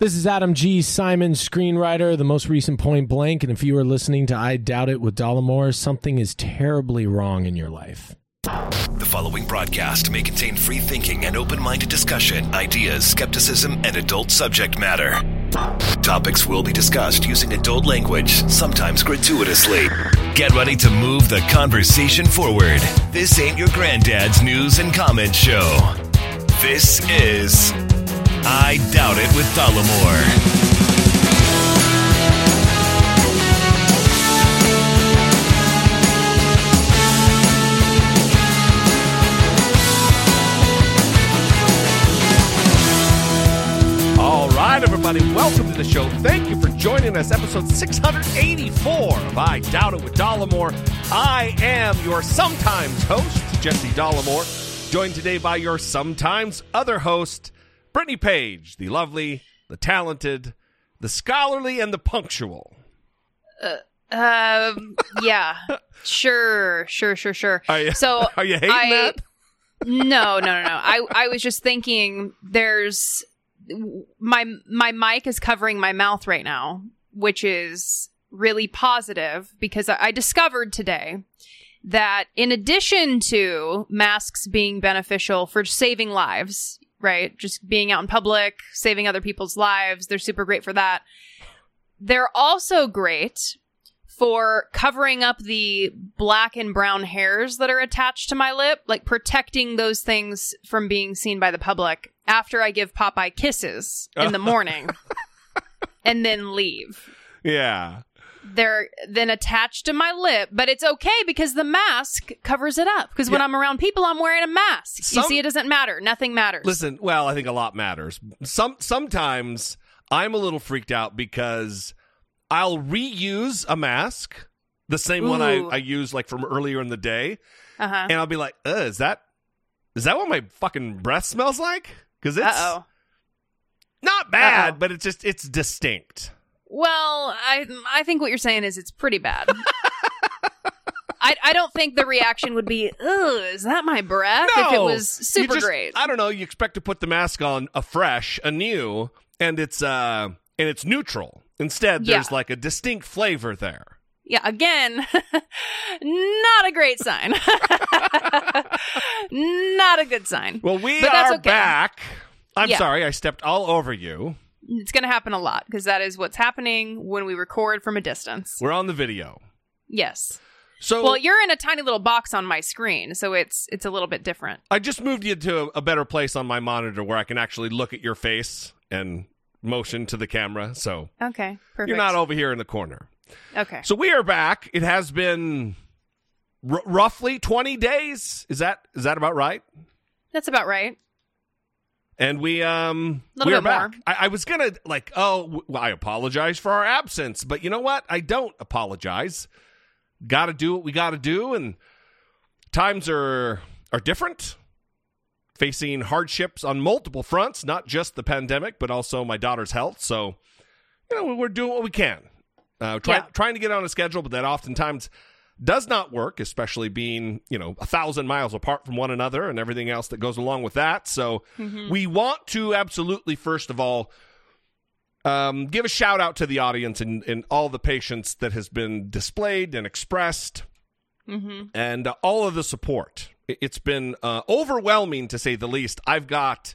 This is Adam G. Simon, screenwriter, the most recent Point Blank. And if you are listening to I Doubt It with Dollemore, something is terribly wrong in your life. The following broadcast may contain free thinking and open minded discussion, ideas, skepticism, and adult subject matter. Topics will be discussed using adult language, sometimes gratuitously. Get ready to move the conversation forward. This ain't your granddad's news and comment show. This is I Doubt It with Dollemore. All right, everybody, welcome to the show. Thank you for joining us, episode 684 of I Doubt It with Dollemore. I am your sometimes host, Jesse Dollemore, joined today by your sometimes other host, Brittany Page, the lovely, the talented, the scholarly, and the punctual. Um. Yeah. sure. Sure. Sure. Sure. Are you, So are you hating I- that? no, no, no, no. I I was just thinking. There's my my mic is covering my mouth right now, which is really positive because I, I discovered today that in addition to masks being beneficial for saving lives, right? Just being out in public, saving other people's lives, they're super great for that. They're also great for covering up the black and brown hairs that are attached to my lip, like protecting those things from being seen by the public after I give Popeye kisses in the morning and then leave. Yeah. They're then attached to my lip, but it's okay because the mask covers it up. Because when Yeah. I'm around people, I'm wearing a mask. Some- you see, it doesn't matter. Nothing matters. Listen, well, I think a lot matters. Some sometimes I'm a little freaked out because I'll reuse a mask, the same one I, Ooh. I used like from earlier in the day, Uh huh. and I'll be like, uh, is that is that what my fucking breath smells like? Because it's Uh oh. not bad, Uh-oh. but it's just it's distinct. Well, I I think what you're saying is it's pretty bad. I I don't think the reaction would be, "Ugh, is that my breath?" if it was You super just- great. I don't know. You expect to put the mask on afresh, anew, and it's uh and it's neutral. Instead, Yeah. there's like a distinct flavor there. yeah, again, not a great sign. not a good sign. Well, we But that's are okay. back. I'm Yeah. sorry, I stepped all over you. It's going to happen a lot because that is what's happening when we record from a distance. We're on the video. Yes. So Well, you're in a tiny little box on my screen, so it's it's a little bit different. I just moved you to a better place on my monitor where I can actually look at your face and motion to the camera. So Okay, perfect. you're not over here in the corner. okay. So we are back. It has been r- roughly 20 days. Is that is that about right? That's about right. And we um we are back. I, I was gonna like oh well, I apologize for our absence, but you know what? I don't apologize. Got to do what we got to do, and times are are different. Facing hardships on multiple fronts, not just the pandemic, but also my daughter's health. So, you know, we're doing what we can. Uh, try, Yeah. Trying to get on a schedule, but that oftentimes does not work, especially being, you know, a thousand miles apart from one another and everything else that goes along with that. So Mm-hmm. we want to absolutely, first of all, um, give a shout out to the audience and, and all the patience that has been displayed and expressed Mm-hmm. and uh, all of the support. It- It's been uh, overwhelming to say the least. I've got,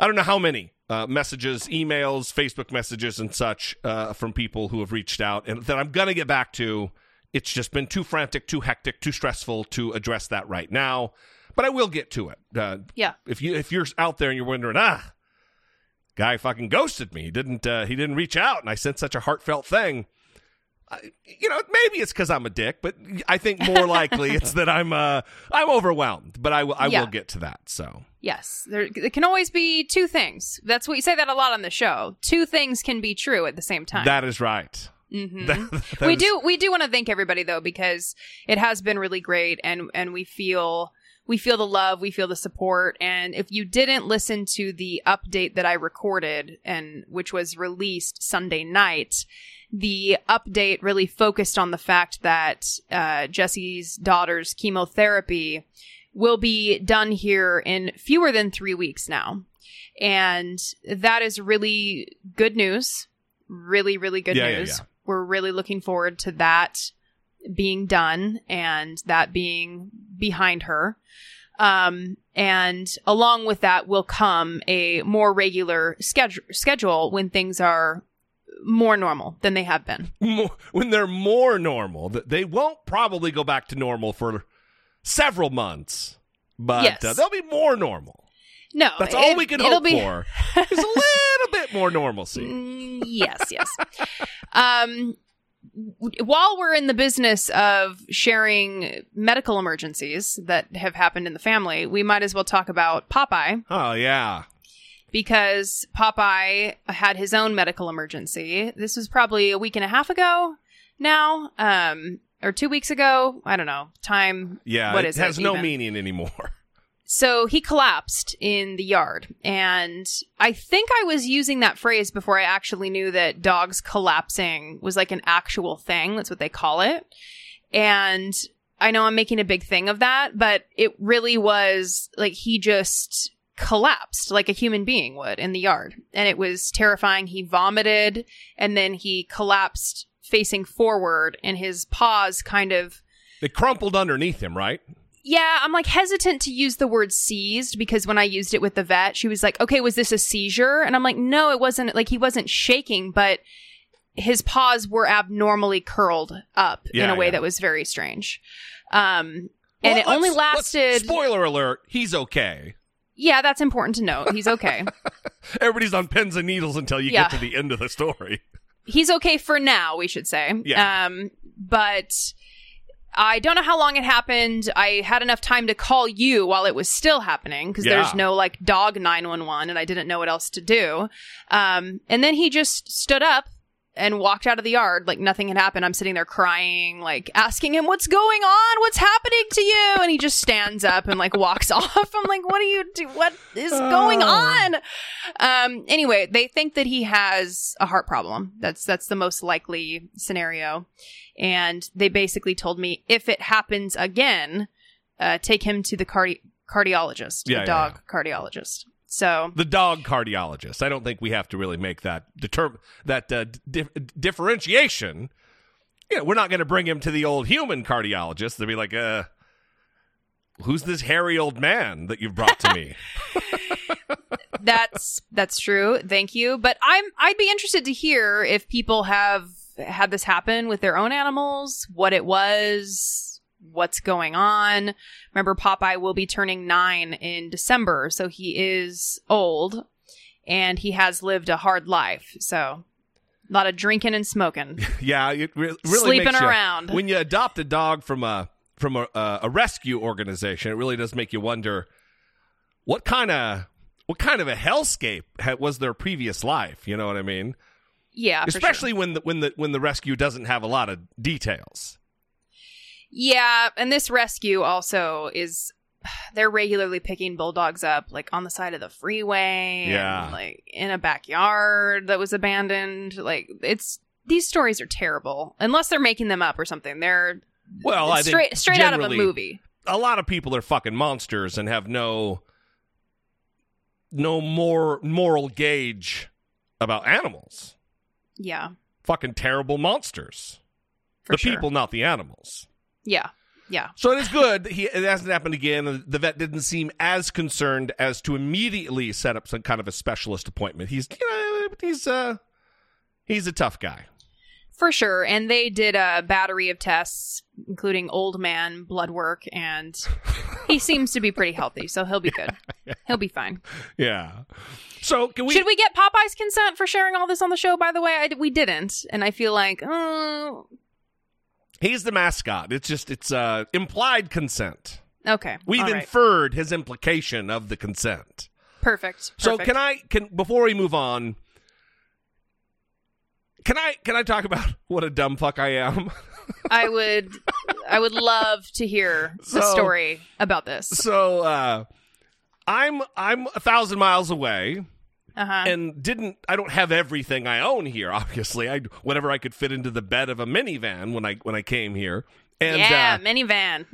I don't know how many uh, messages, emails, Facebook messages, and such uh, from people who have reached out, and that I'm going to get back to. It's just been too frantic, too hectic, too stressful to address that right now. But I will get to it. Uh, Yeah. if you if you're out there and you're wondering, ah, guy fucking ghosted me. He didn't uh, he didn't reach out, and I sent such a heartfelt thing. I, you know, maybe it's because I'm a dick, but I think more likely it's that I'm uh, I'm overwhelmed. But I will I Yeah. will get to that. So Yes, there it can always be two things. That's what you say that a lot on the show. Two things can be true at the same time. that is right. Mhm. That- that we do we do want to thank everybody though because it has been really great and and we feel we feel the love, we feel the support and if you didn't listen to the update that I recorded and which was released Sunday night, the update really focused on the fact that uh, Jesse's daughter's chemotherapy will be done here in fewer than three weeks now. And that is really good news. Really, really good Yeah, yeah, news. yeah. We're really looking forward to that being done and that being behind her. Um, and along with that will come a more regular schedule schedule when things are more normal than they have been. More, when they're more normal, they won't probably go back to normal for several months, but Yes. uh, they'll be more normal. No, That's all we can hope be, for. Is a little bit more normalcy. Mm, yes, yes. um, while we're in the business of sharing medical emergencies that have happened in the family, we might as well talk about Popeye Oh yeah, because Popeye had his own medical emergency. This was probably a week and a half ago now, um, or two weeks ago. I don't know. Time. yeah. What it is has it no even? meaning anymore. So he collapsed in the yard. And I think I was using that phrase before I actually knew that dogs collapsing was like an actual thing. That's what they call it. And I know I'm making a big thing of that, but it really was like he just collapsed like a human being would in the yard. And it was terrifying. He vomited and then he collapsed facing forward and his paws kind of. They crumpled underneath him, right? Yeah, I'm like hesitant to use the word seized because when I used it with the vet, she was like, okay, was this a seizure? And I'm like, no, it wasn't. Like, he wasn't shaking, but his paws were abnormally curled up in a way yeah. that was very strange. Um, and Well, it only lasted. Spoiler alert: He's okay. yeah, that's important to note. He's okay. Everybody's on pins and needles until you Yeah. get to the end of the story. he's okay for now, we should say. Yeah. Um, but I don't know how long it happened. I had enough time to call you while it was still happening because Yeah. there's no like dog 911 and I didn't know what else to do. Um, and then he just stood up and walked out of the yard like nothing had happened. I'm sitting there crying, like asking him, What's going on? What's happening to you? And he just stands up and like walks off. I'm like, What are you do? What is going on? Um, anyway, they think that he has a heart problem. That's that's the most likely scenario. And they basically told me if it happens again, uh, take him to the cardi- cardiologist, Yeah, the yeah, dog cardiologist. So The dog cardiologist. I don't think we have to really make that determ that uh, dif- differentiation. Yeah, we're not going to bring him to the old human cardiologist. They'll be like, uh, "Who's this hairy old man that you've brought to me?" that's that's true. Thank you. But I'm I'd be interested to hear if people have had this happen with their own animals, what it was, what's going on. Remember Popeye will be turning 9 in December, so he is old and he has lived a hard life. So a lot of drinking and smoking. yeah, it re- really Sleeping makes you- around. when you adopt a dog from a from a, a, a rescue organization. It really does make you wonder what kind of what kind of a hellscape ha- was their previous life. You know what I mean? Yeah, for sure. Especially when the when the when the rescue doesn't have a lot of details. Yeah, and this rescue also is they're regularly picking bulldogs up like on the side of the freeway Yeah. and, like in a backyard that was abandoned. Like it's these stories are terrible unless they're making them up or something. They're Well, I think straight straight out of a movie. A lot of people are fucking monsters and have no no more moral gauge about animals. Yeah. Fucking terrible monsters. For the sure. people, not the animals. Yeah. Yeah. So it is good he it hasn't happened again. The vet didn't seem as concerned as to immediately set up some kind of a specialist appointment. He's you know, he's uh he's a tough guy. For sure. And they did a battery of tests, including old man blood work, and he seems to be pretty healthy, so he'll be good. He'll be fine. Yeah. So can we? Should we get Popeye's consent for sharing all this on the show? By the way, I, we didn't, and I feel like, oh, He's the mascot. It's just it's uh implied consent. okay, We've right. inferred his implication of the consent. perfect. So perfect. can I can before we move on? Can I can I talk about what a dumb fuck I am? I would, I would love to hear the story about this. so uh I'm I'm a thousand miles away. Uh huh. and didn't I don't have everything I own here. Obviously, I whatever I could fit into the bed of a minivan when I when I came here, and yeah, uh, minivan.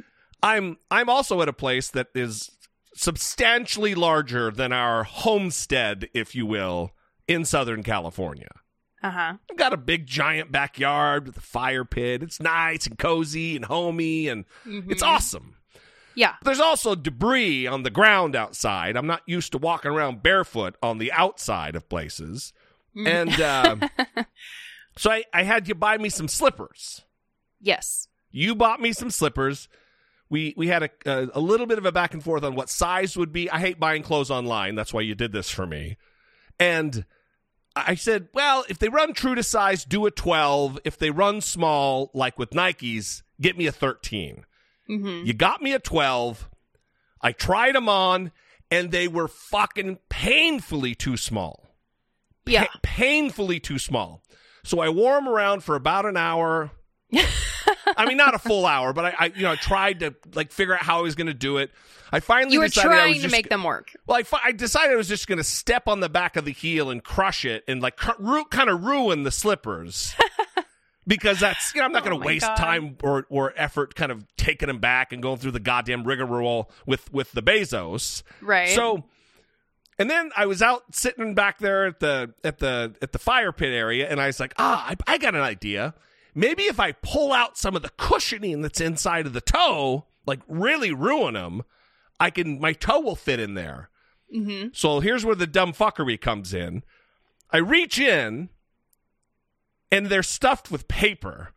I'm I'm also at a place that is substantially larger than our homestead, if you will, in Southern California. Uh huh. I've got a big giant backyard with a fire pit. It's nice and cozy and homey and it's awesome. Yeah. There's also debris on the ground outside. I'm not used to walking around barefoot on the outside of places. And uh, so I, I had you buy me some slippers. Yes. You bought me some slippers. We we had a, a a little bit of a back and forth on what size would be. I hate buying clothes online. That's why you did this for me. And I said, well, if they run true to size, do a 12. If they run small, like with Nikes, get me a 13. Mm-hmm. You got me a 12. I tried them on, and they were fucking painfully too small. Yeah. Pa- painfully too small. So I wore them around for about an hour. I mean, not a full hour, but I, I you know, I tried to like figure out how I was going to do it. I finally You were decided I trying was to make them work. Well, I, fi- I decided I was just going to step on the back of the heel and crush it and like cr- ru- kind of ruin the slippers. because that's, you know, I'm not Oh going to my waste God. time or, or effort kind of taking them back and going through the goddamn rigmarole with, with the Bezos. Right. So, and then I was out sitting back there at the at the at the fire pit area, and I was like, ah, I, I got an idea. Maybe if I pull out some of the cushioning that's inside of the toe, like really ruin them, I can my toe will fit in there. hmm So here's where the dumb fuckery comes in. I reach in, and they're stuffed with paper.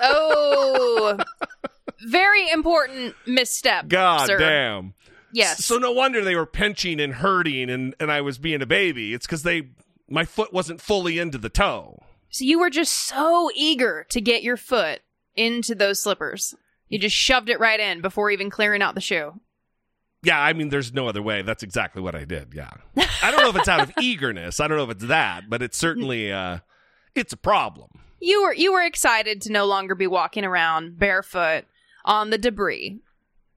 Oh, very important misstep. God sir. damn. Yes. So no wonder they were pinching and hurting, and and I was being a baby. It's because they my foot wasn't fully into the toe. So you were just so eager to get your foot into those slippers. You just shoved it right in before even clearing out the shoe. Yeah, I mean, there's no other way. That's exactly what I did. Yeah, I don't know if it's out of eagerness. I don't know if it's that, but it's certainly uh, it's a problem. You were you were excited to no longer be walking around barefoot on the debris.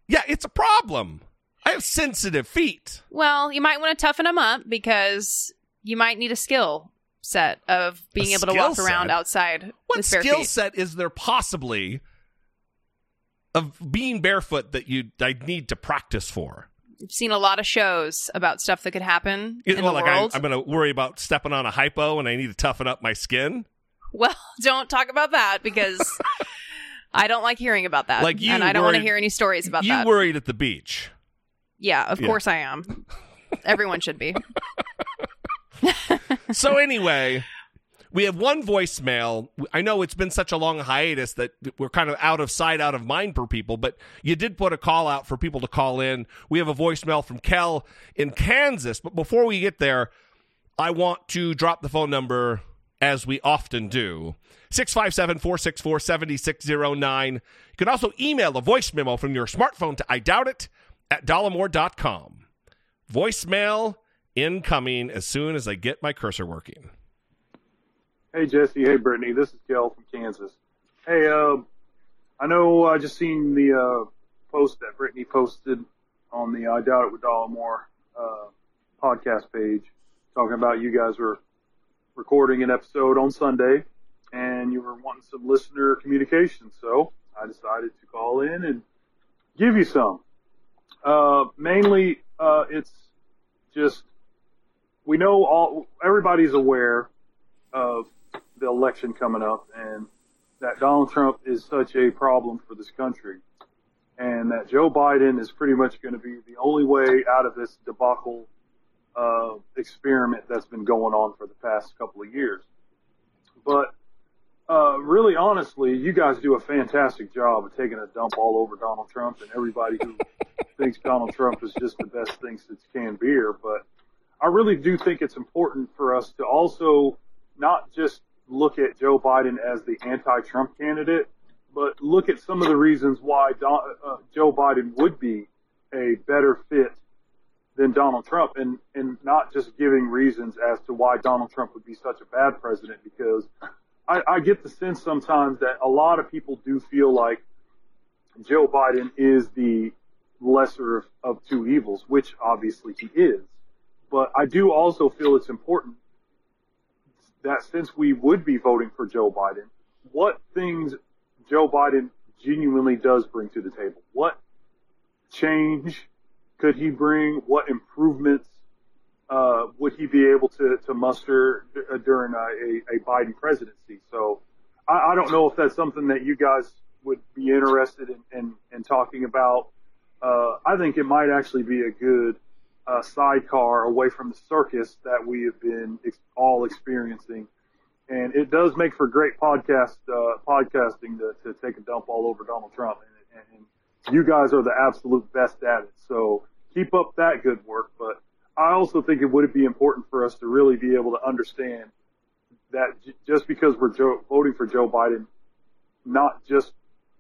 Yeah, it's a problem. I have sensitive feet. Well, you might want to toughen them up because you might need a skill set of being A able to walk around outside What skill feet. set is there possibly of being barefoot that you I need to practice for? I've seen a lot of shows about stuff that could happen well, like I. I'm going to worry about stepping on a hypo and I need to toughen up my skin. Well, don't talk about that because I don't like hearing about that. Like you and I don't want to hear any stories about you that. You worried at the beach. yeah, of Yeah. course I am. Everyone should be. so anyway, we have one voicemail. I know it's been such a long hiatus that we're kind of out of sight, out of mind for people, but you did put a call out for people to call in. We have a voicemail from Kel in Kansas, but before we get there, I want to drop the phone number as we often do. 657-464-7609. You can also email a voice memo from your smartphone to I doubt it at dollemore.com. Voicemail incoming as soon as I get my cursor working. Hey Jesse, hey Brittany, this is Kel from Kansas. Hey, uh, I know I just seen the uh, post that Brittany posted on the I Doubt It with Dollemore uh, podcast page, talking about you guys were recording an episode on Sunday, and you were wanting some listener communication. So I decided to call in and give you some. Uh, mainly, uh, it's just we know all everybody's aware of the election coming up and that Donald Trump is such a problem for this country and that Joe Biden is pretty much going to be the only way out of this debacle uh, experiment that's been going on for the past couple of years. But uh, really, honestly, you guys do a fantastic job of taking a dump all over Donald Trump and everybody who thinks Donald Trump is just the best thing since canned beer. But I really do think it's important for us to also not just look at Joe Biden as the anti-Trump candidate, but look at some of the reasons why Don, uh, Joe Biden would be a better fit than Donald Trump, and and not just giving reasons as to why Donald Trump would be such a bad president. Because I, I get the sense sometimes that a lot of people do feel like Joe Biden is the lesser of, of two evils, which obviously he is. But I do also feel it's important that since we would be voting for Joe Biden, what things Joe Biden genuinely does bring to the table? What change could he bring? What improvements uh, would he be able to, to muster d- uh, during a, a, Biden presidency? So I, I don't know if that's something that you guys would be interested in, in, in talking about. Uh, I think it might actually be a good uh, sidecar away from the circus that we have been ex- all experiencing. And it does make for great podcast uh, podcasting to, to take a dump all over Donald Trump. And, and, and you guys are the absolute best at it. So keep up that good work. But I also think it would be important for us to really be able to understand that j- just because we're voting for Joe Biden, not just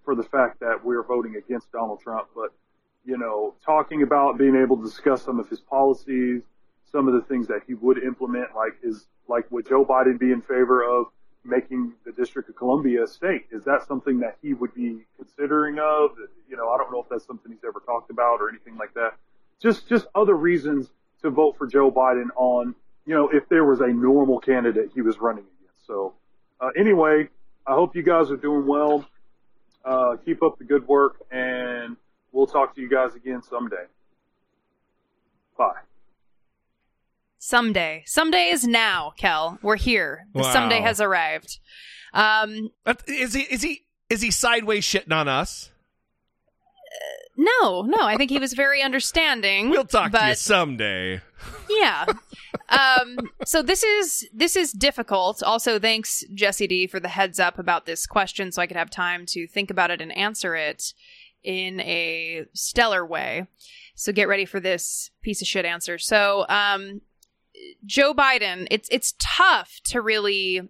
for the fact that we're voting against Donald Trump, but you know, talking about being able to discuss some of his policies, some of the things that he would implement, like is like would Joe Biden be in favor of making the District of Columbia a state? Is that something that he would be considering of? You know, I don't know if that's something he's ever talked about or anything like that. Just just other reasons to vote for Joe Biden on, you know, if there was a normal candidate he was running against. So uh, anyway, I hope you guys are doing well. Uh, keep up the good work and we'll talk to you guys again someday. Bye. Someday. Someday is now, Kel. We're here. The Wow. someday has arrived. Um, That- Is he is he is he sideways shitting on us? no, no, I think he was very understanding. We'll talk but to you someday. yeah. Um, so this is this is difficult. Also, thanks Jesse D for the heads up about this question, so I could have time to think about it and answer it in a stellar way. So get ready for this piece of shit answer. So, um, Joe Biden, it's it's tough to really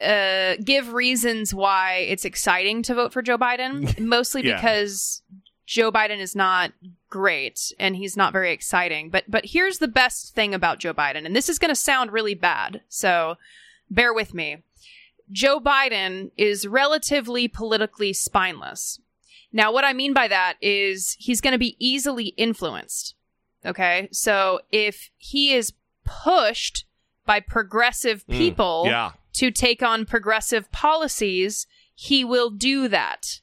uh, give reasons why it's exciting to vote for Joe Biden, mostly Yeah. because Joe Biden is not great and he's not very exciting. But but here's the best thing about Joe Biden, and this is going to sound really bad, so bear with me. Joe Biden is relatively politically spineless. Now, what I mean by that is he's going to be easily influenced. Okay, so if he is pushed by progressive people Yeah. to take on progressive policies, he will do that.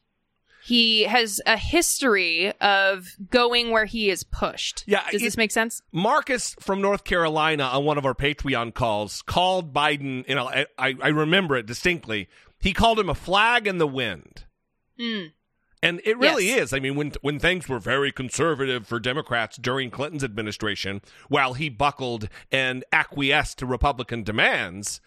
He has a history of going where he is pushed. Yeah, Does it- this make sense? Marcus from North Carolina on one of our Patreon calls called Biden. You know, I, I I remember it distinctly. He called him a flag in the wind. Mm. And it really Yes. is. I mean, when when things were very conservative for Democrats during Clinton's administration, while he buckled and acquiesced to Republican demands,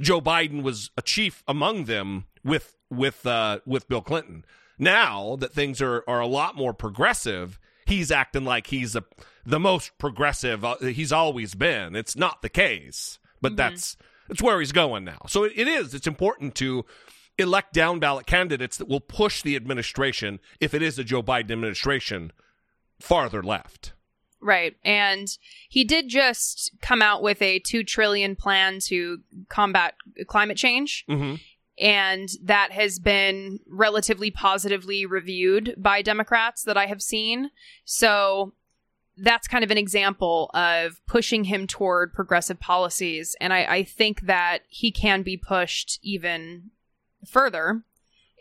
Joe Biden was a chief among them with with uh, with Bill Clinton. Now that things are are a lot more progressive, he's acting like he's a the most progressive uh, he's always been. It's not the case, but that's that's where he's going now. So it, it is. It's important to elect down ballot candidates that will push the administration, if it is a Joe Biden administration, farther left. Right. And he did just come out with a 2 trillion plan to combat climate change. Mm-hmm. And that has been relatively positively reviewed by Democrats that I have seen. So that's kind of an example of pushing him toward progressive policies. And I, I think that he can be pushed even further.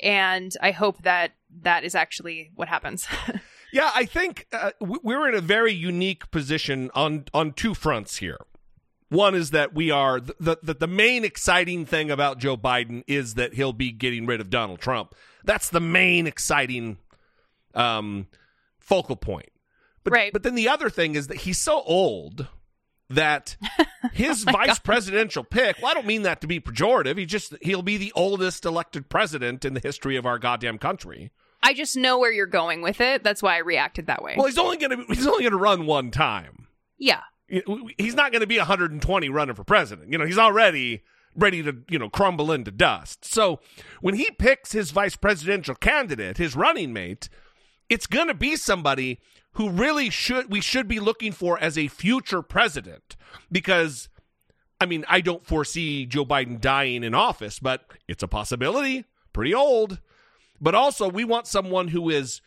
And I hope that that is actually what happens. Yeah, I think uh, we- we're in a very unique position on on two fronts here. One is that we are the, the the main exciting thing about Joe Biden is that he'll be getting rid of Donald Trump. That's the main exciting um, focal point. But Right. but then the other thing is that he's so old that his oh vice presidential pick. Well, I don't mean that to be pejorative. He just he'll be the oldest elected president in the history of our goddamn country. I just know where you're going with it. That's why I reacted that way. Well, he's only gonna he's only gonna run one time. yeah. He's not going to be 120 running for president. You know, he's already ready to you know crumble into dust. So when he picks his vice presidential candidate, his running mate, it's going to be somebody who really should we should be looking for as a future president because. I mean, I don't foresee Joe Biden dying in office, but it's a possibility. Pretty old. But also, we want someone who is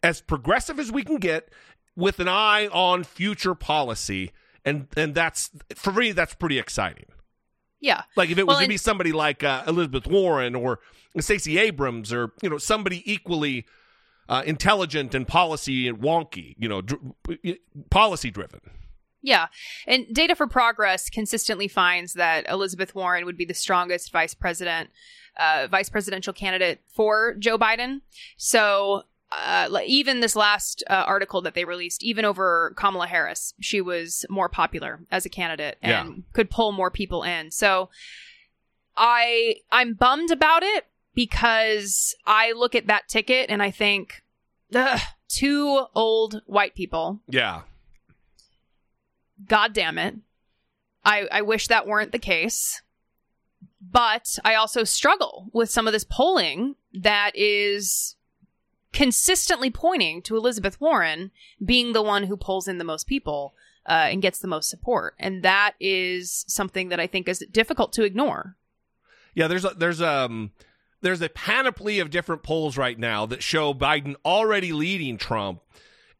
as progressive as we can get with an eye on future policy and and that's for me that's pretty exciting Yeah. like if it was Well, to and- be somebody like uh, elizabeth warren or stacey abrams or you know somebody equally uh, intelligent and policy and wonky, you know, dr- policy driven. Yeah. And Data for Progress consistently finds that Elizabeth Warren would be the strongest vice president, uh, vice presidential candidate for Joe Biden. So, uh, even this last uh, article that they released, even over Kamala Harris, she was more popular as a candidate and Yeah. could pull more people in. So, I I'm bummed about it because I look at that ticket and I think, ugh, two old white people Yeah. God damn it. I, I wish that weren't the case. But I also struggle with some of this polling that is consistently pointing to Elizabeth Warren being the one who pulls in the most people uh, and gets the most support. And that is something that I think is difficult to ignore. Yeah, there's a, there's um there's a panoply of different polls right now that show Biden already leading Trump.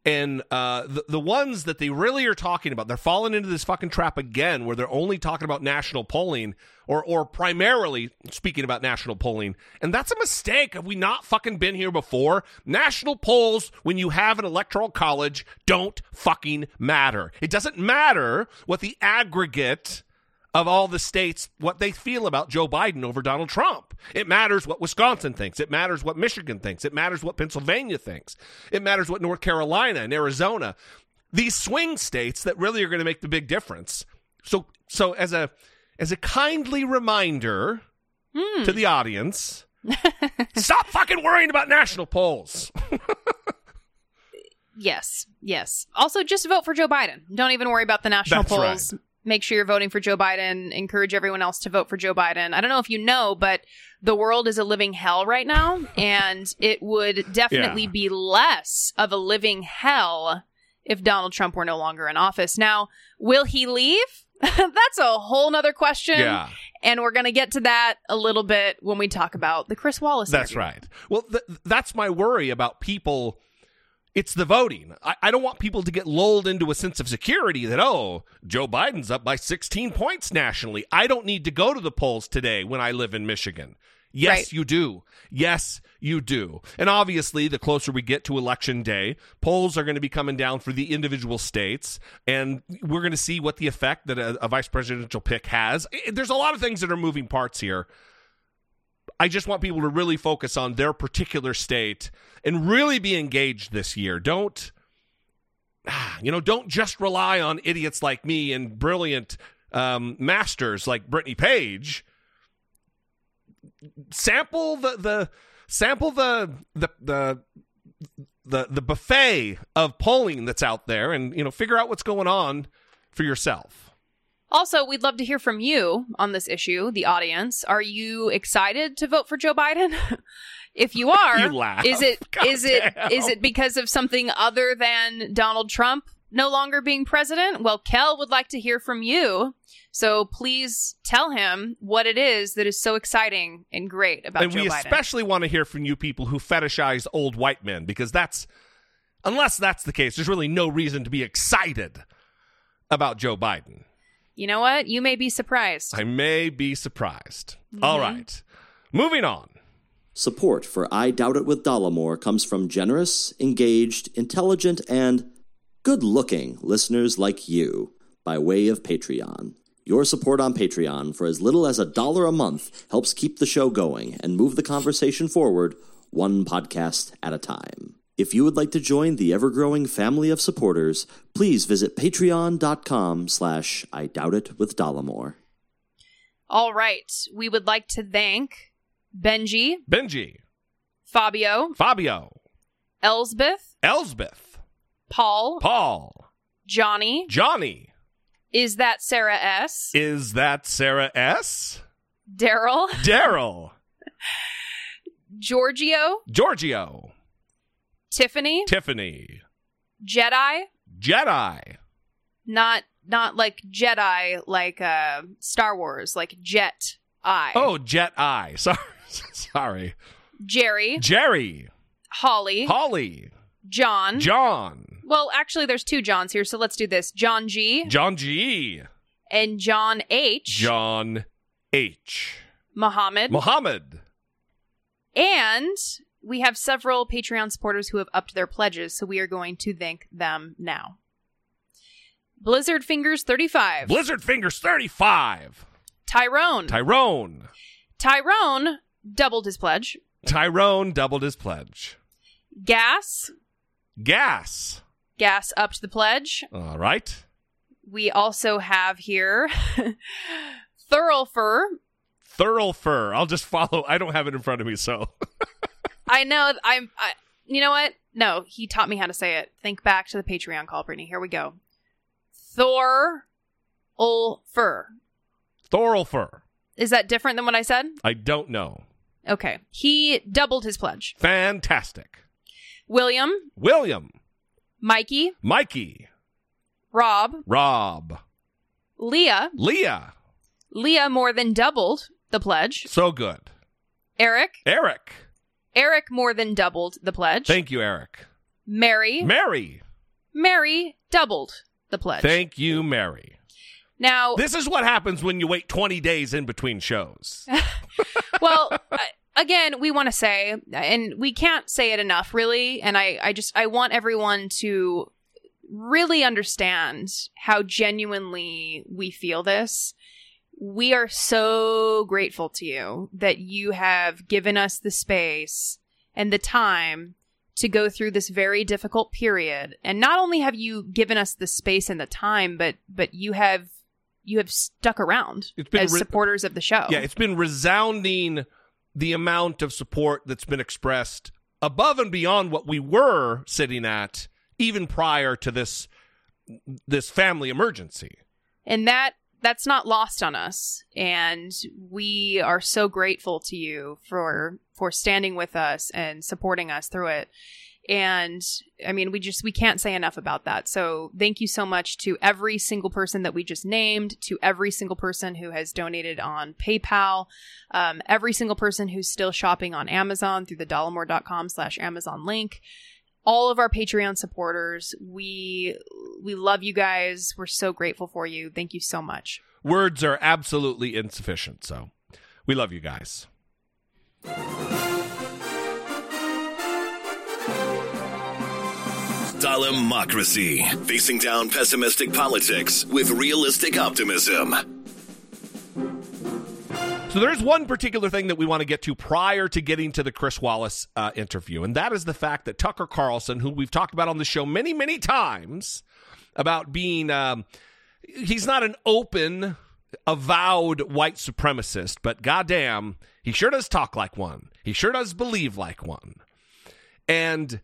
And uh, the, the ones that they really are talking about, they're falling into this fucking trap again where they're only talking about national polling or, or primarily speaking about national polling. And that's a mistake. Have we not fucking been here before? National polls, when you have an electoral college, don't fucking matter. It doesn't matter what the aggregate of all the states what they feel about Joe Biden over Donald Trump. It matters what Wisconsin thinks. It matters what Michigan thinks. It matters what Pennsylvania thinks. It matters what North Carolina and Arizona. These swing states that really are going to make the big difference. So so as a as a kindly reminder hmm. to the audience, stop fucking worrying about national polls. Yes, yes. Also, just vote for Joe Biden. Don't even worry about the national That's polls. Make sure you're voting for Joe Biden. Encourage everyone else to vote for Joe Biden. I don't know if you know, but the world is a living hell right now, and it would definitely Yeah. be less of a living hell if Donald Trump were no longer in office. Now, will he leave? That's a whole nother question. Yeah. And we're going to get to that a little bit when we talk about the Chris Wallace. That's interview. right. Well, th- that's my worry about people. It's the voting. I-, I don't want people to get lulled into a sense of security that, oh, Joe Biden's up by 16 points nationally. I don't need to go to the polls today when I live in Michigan. Yes, Right. you do. Yes, you do. And obviously, the closer we get to election day, polls are going to be coming down for the individual states, and we're going to see what the effect that a, a vice presidential pick has. There's a lot of things that are moving parts here. I just want people to really focus on their particular state and really be engaged this year. Don't, ah, you know, don't just rely on idiots like me and brilliant um, masters like Brittany Page. Sample the the sample the the the the the buffet of polling that's out there, and you know, figure out what's going on for yourself. Also, we'd love to hear from you on this issue, the audience. Are you excited to vote for Joe Biden? if you are, You laugh. is it is it is it because of something other than Donald Trump no longer being president? Well, Kel would like to hear from you. So please tell him what it is that is so exciting and great about and Joe we Biden. especially want to hear from you people who fetishize old white men because that's unless that's the case there's really no reason to be excited about joe biden you know what? You may be surprised. i may be surprised Mm-hmm. All right moving on Support for I Doubt It with Dollemore comes from generous, engaged, intelligent, and good looking listeners like you by way of Patreon. Your support on Patreon for as little as a dollar a month helps keep the show going and move the conversation forward one podcast at a time. If you would like to join the ever-growing family of supporters, please visit patreon.com slash I Doubt It with Dollemore. All right. We would like to thank Benji, benji. Fabio, fabio. Elsbeth, elsbeth. Paul, paul. Johnny. johnny. Is that Sarah S? is that sarah s? Daryl, daryl. Giorgio, giorgio Tiffany, tiffany Jedi, jedi not not like Jedi like uh Star Wars, like Jet I. oh jet I. sorry sorry Jerry, jerry Holly, holly John. John. well, actually there's two Johns here, so let's do this. John G John G. and John H. John H. Muhammad. Muhammad. and we have several Patreon supporters who have upped their pledges, so we are going to thank them now. Blizzard Fingers 35. Blizzard Fingers 35. Tyrone. Tyrone. Tyrone doubled his pledge. Tyrone doubled his pledge. Gas. Gas. Gas upped the pledge. All right. We also have here Thurlfur. Thurlfur. I'll just follow. I don't have it in front of me, so. I know I'm I, you know what? No, he taught me how to say it. Think back to the Patreon call, Brittany. Here we go. Thor Ulfur. Thorlfur. Is that different than what I said? I don't know. Okay. He doubled his pledge. Fantastic. William, William. Mikey, Mikey. Rob, Rob. Leah. Leah. Leah more than doubled the pledge. So good. Eric. Eric. Eric more than doubled the pledge. Thank you, Eric. Mary. Mary. Mary doubled the pledge. Thank you, Mary. now, This is what happens when you wait 20 days in between shows. well, I- again, we want to say, and we can't say it enough, really. And I, I just, I want everyone to really understand how genuinely we feel this. We are so grateful to you that you have given us the space and the time to go through this very difficult period. And not only have you given us the space and the time, but but you have you have stuck around as re- supporters of the show. Yeah, it's been resounding the amount of support that's been expressed above and beyond what we were sitting at even prior to this this family emergency. and that that's not lost on us. And we are so grateful to you for for standing with us and supporting us through it. And i mean we just we can't say enough about that. So thank you so much to every single person that we just named to every single person who has donated on paypal um, every single person who's still shopping on amazon through the dollemore.com slash amazon link all of our patreon supporters we we love you guys we're so grateful for you thank you so much Words are absolutely insufficient, so we love you guys. Democracy, facing down pessimistic politics with realistic optimism. So there's one particular thing that we want to get to prior to getting to the Chris Wallace uh, interview, and that is the fact that Tucker Carlson, who we've talked about on the show many, many times, about being um, he's not an open, avowed white supremacist, but goddamn, he sure does talk like one. He sure does believe like one. And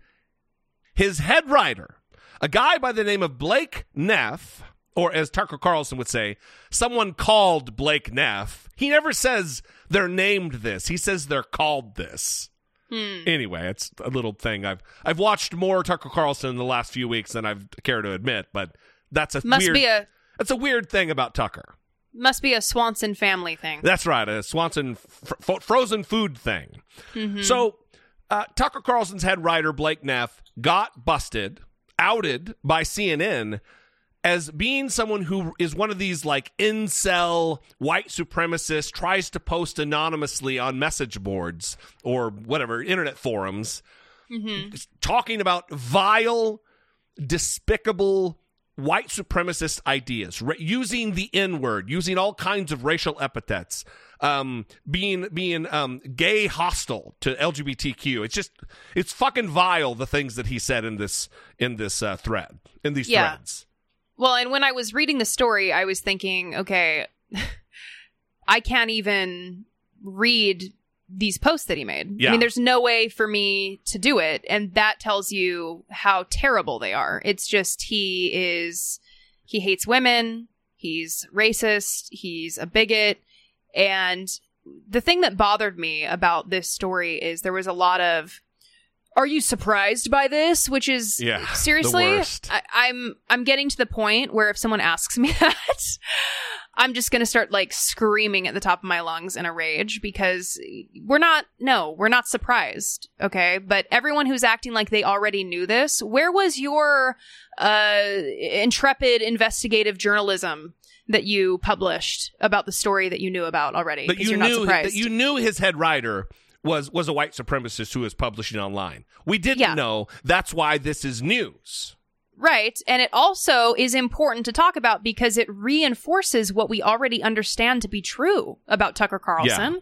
his head writer, a guy by the name of Blake Neff, or as Tucker Carlson would say, someone called Blake Neff. He never says they're named this. He says they're called this. Anyway, it's a little thing. I've I've watched more Tucker Carlson in the last few weeks than I've care to admit, but that's a must weird, be a that's a weird thing about Tucker. must be a swanson family thing That's right, a Swanson frozen food thing. So, uh, Tucker Carlson's head writer Blake Neff got busted, outed by CNN as being someone who is one of these like incel white supremacists, tries to post anonymously on message boards or whatever internet forums, talking about vile, despicable white supremacist ideas, using the N word, using all kinds of racial epithets, um, being being um, gay hostile to LGBTQ. It's just it's fucking vile the things that he said in this in this uh, thread in these Yeah. threads. Well, and when I was reading the story, I was thinking, okay, I can't even read these posts that he made. Yeah. I mean, there's no way for me to do it. And that tells you how terrible they are. It's just he is, he hates women, he's racist, he's a bigot. And the thing that bothered me about this story is there was a lot of, are you surprised by this? Which is Yeah, seriously. I, I'm I'm getting to the point where if someone asks me that, I'm just gonna start like screaming at the top of my lungs in a rage because we're not no, we're not surprised, okay? But everyone who's acting like they already knew this, where was your uh intrepid investigative journalism that you published about the story that you knew about already? That you you're not knew surprised. that you knew his head writer was was a white supremacist who was publishing online. We didn't Yeah. know. That's why this is news. Right. And it also is important to talk about because it reinforces what we already understand to be true about Tucker Carlson,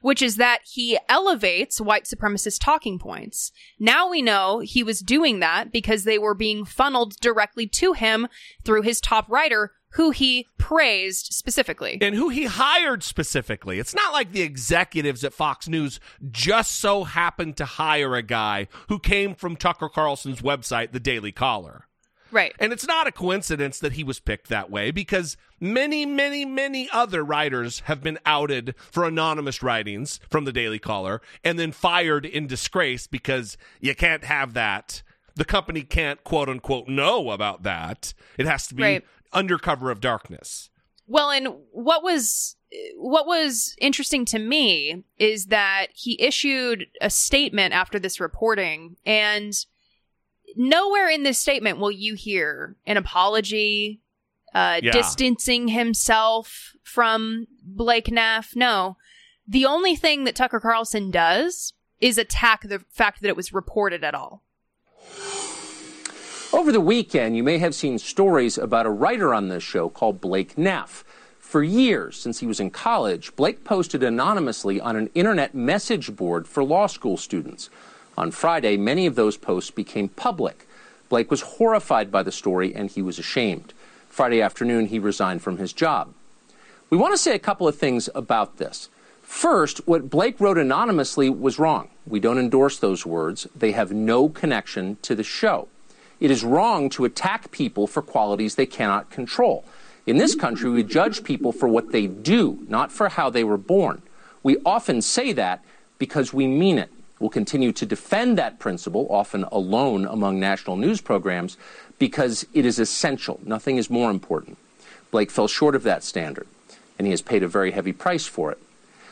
which is that he elevates white supremacist talking points. Now we know he was doing that because they were being funneled directly to him through his top writer, who he praised specifically. and who he hired specifically. It's not like the executives at Fox News just so happened to hire a guy who came from Tucker Carlson's website, The Daily Caller. right. And it's not a coincidence that he was picked that way because many, many, many other writers have been outed for anonymous writings from the Daily Caller and then fired in disgrace because you can't have that. The company can't quote unquote know about that. It has to be Right. Under cover of darkness. Well, and what was what was interesting to me is that he issued a statement after this reporting and nowhere in this statement will you hear an apology uh Yeah. distancing himself from Blake Neff. No. The only thing that Tucker Carlson does is attack the fact that it was reported at all. Over the weekend, you may have seen stories about a writer on this show called Blake Neff. For years, since he was in college, Blake posted anonymously on an internet message board for law school students. On Friday, many of those posts became public. Blake was horrified by the story and he was ashamed. Friday afternoon, he resigned from his job. We want to say a couple of things about this. First, what Blake wrote anonymously was wrong. We don't endorse those words. They have no connection to the show. It is wrong to attack people for qualities they cannot control. In this country, we judge people for what they do, not for how they were born. We often say that because we mean it. We'll continue to defend that principle, often alone among national news programs, because it is essential. Nothing is more important. Blake fell short of that standard, and he has paid a very heavy price for it.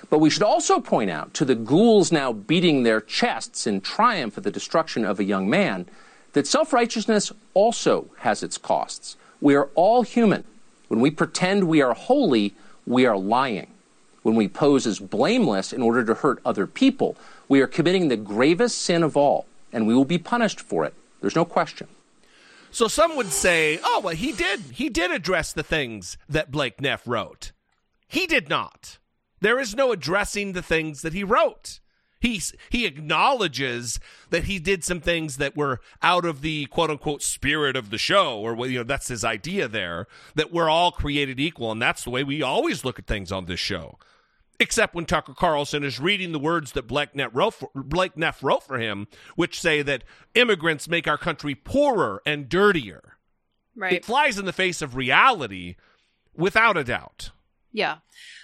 But we should also point out to the ghouls now beating their chests in triumph at the destruction of a young man that self righteousness also has its costs. We are all human. When we pretend we are holy, we are lying. When we pose as blameless in order to hurt other people, we are committing the gravest sin of all, and we will be punished for it. There's no question. So some would say, "Oh, well, he did. He did address the things that Blake Neff wrote. He did not. There is no addressing the things that he wrote. He's, he acknowledges that he did some things that were out of the quote unquote spirit of the show, or you know, that's his idea there. That we're all created equal, and that's the way we always look at things on this show." Except when Tucker Carlson is reading the words that Blake Neff, wrote for, Blake Neff wrote for him, which say that immigrants make our country poorer and dirtier. Right. It flies in the face of reality, without a doubt. Yeah.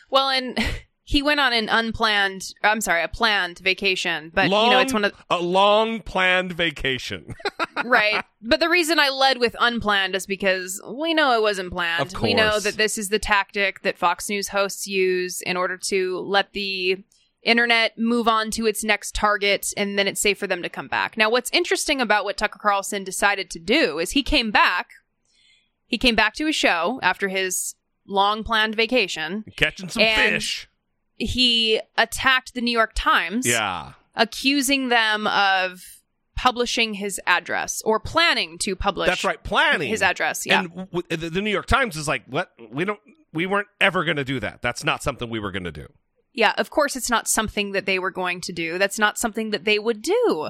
Well, and he went on an unplanned, I'm sorry, a planned vacation, but long, you know, it's one of a long planned vacation. right. But the reason I led with unplanned is because we know it wasn't planned. We know that this is the tactic that Fox News hosts use in order to let the internet move on to its next target and then it's safe for them to come back. Now, what's interesting about what Tucker Carlson decided to do is he came back. He came back to his show after his long planned vacation. Catching some fish. He attacked the New York Times. Yeah. accusing them of publishing his address or planning to publish That's right. Planning his address. Yeah. And w- the, the New York Times is like, what? We don't. We weren't ever going to do that. That's not something we were going to do. yeah, of course it's not something that they were going to do. That's not something that they would do.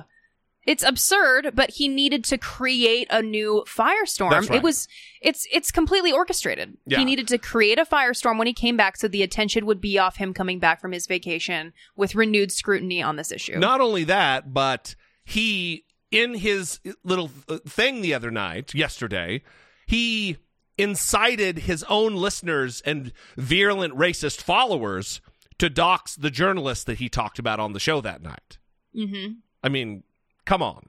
It's absurd, but he needed to create a new firestorm. Right. It was it's it's completely orchestrated. Yeah. He needed to create a firestorm when he came back so the attention would be off him coming back from his vacation with renewed scrutiny on this issue. Not only that, but he, in his little uh, thing the other night, yesterday, he incited his own listeners and virulent racist followers to dox the journalist that he talked about on the show that night. Mhm. I mean, come on.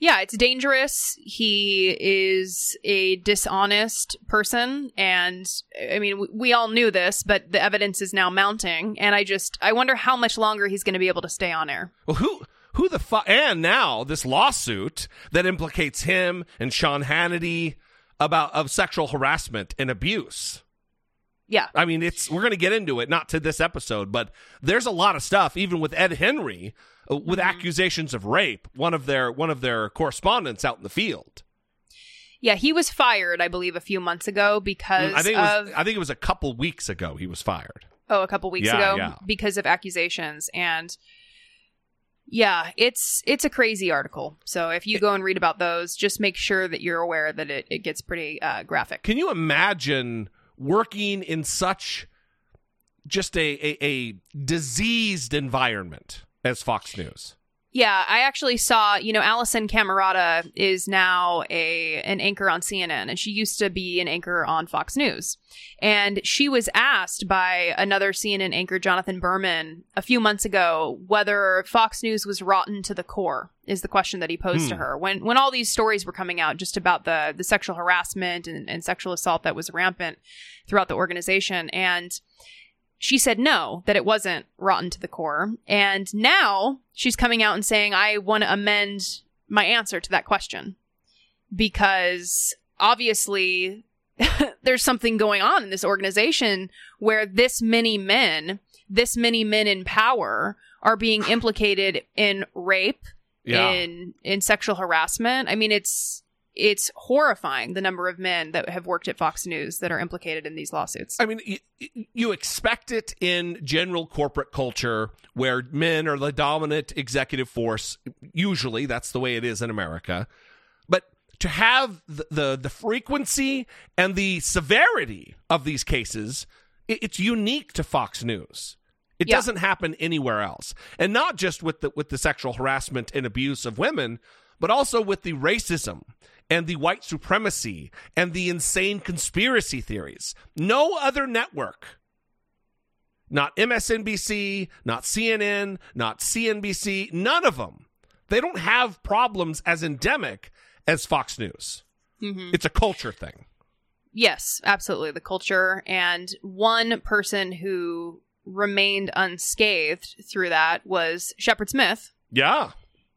Yeah, it's dangerous. He is a dishonest person. And I mean, we, we all knew this, but the evidence is now mounting. And I just, I wonder how much longer he's going to be able to stay on air. Well, who who the fuck? And now this lawsuit that implicates him and Sean Hannity about of sexual harassment and abuse. Yeah. I mean, it's we're going to get into it, not to this episode, but there's a lot of stuff, even with Ed Henry, with Mm-hmm. accusations of rape. One of their one of their correspondents out in the field. Yeah, he was fired, I believe, a few months ago because I think it was, of I think it was a couple weeks ago he was fired. oh, a couple weeks Yeah, ago yeah. because of accusations and yeah, it's it's a crazy article. So if you go and read about those, just make sure that you're aware that it, it gets pretty uh, graphic. Can you imagine working in such just a, a, a diseased environment as Fox News? Yeah, I actually saw, you know, Alisyn Camerota is now a an anchor on CNN and she used to be an anchor on Fox News. And she was asked by another CNN anchor Jonathan Berman a few months ago whether Fox News was rotten to the core is the question that he posed to hmm. her. When when all these stories were coming out just about the the sexual harassment and, and sexual assault that was rampant throughout the organization and she said no, that it wasn't rotten to the core. And now she's coming out and saying, I want to amend my answer to that question. Because obviously there's something going on in this organization where this many men, this many men in power are being implicated in rape, Yeah. in in sexual harassment. I mean, it's it's horrifying the number of men that have worked at Fox News that are implicated in these lawsuits. I mean, you, you expect it in general corporate culture where men are the dominant executive force. Usually, that's the way it is in America. But to have the the, the frequency and the severity of these cases, it, it's unique to Fox News. It Yeah. doesn't happen anywhere else, and not just with the with the sexual harassment and abuse of women, but also with the racism and the white supremacy and the insane conspiracy theories. No other network, not MSNBC, not CNN, not CNBC, none of them, they don't have problems as endemic as Fox News. Mm-hmm. It's a culture thing. Yes, absolutely. The culture. And one person who remained unscathed through that was Shepard Smith. Yeah,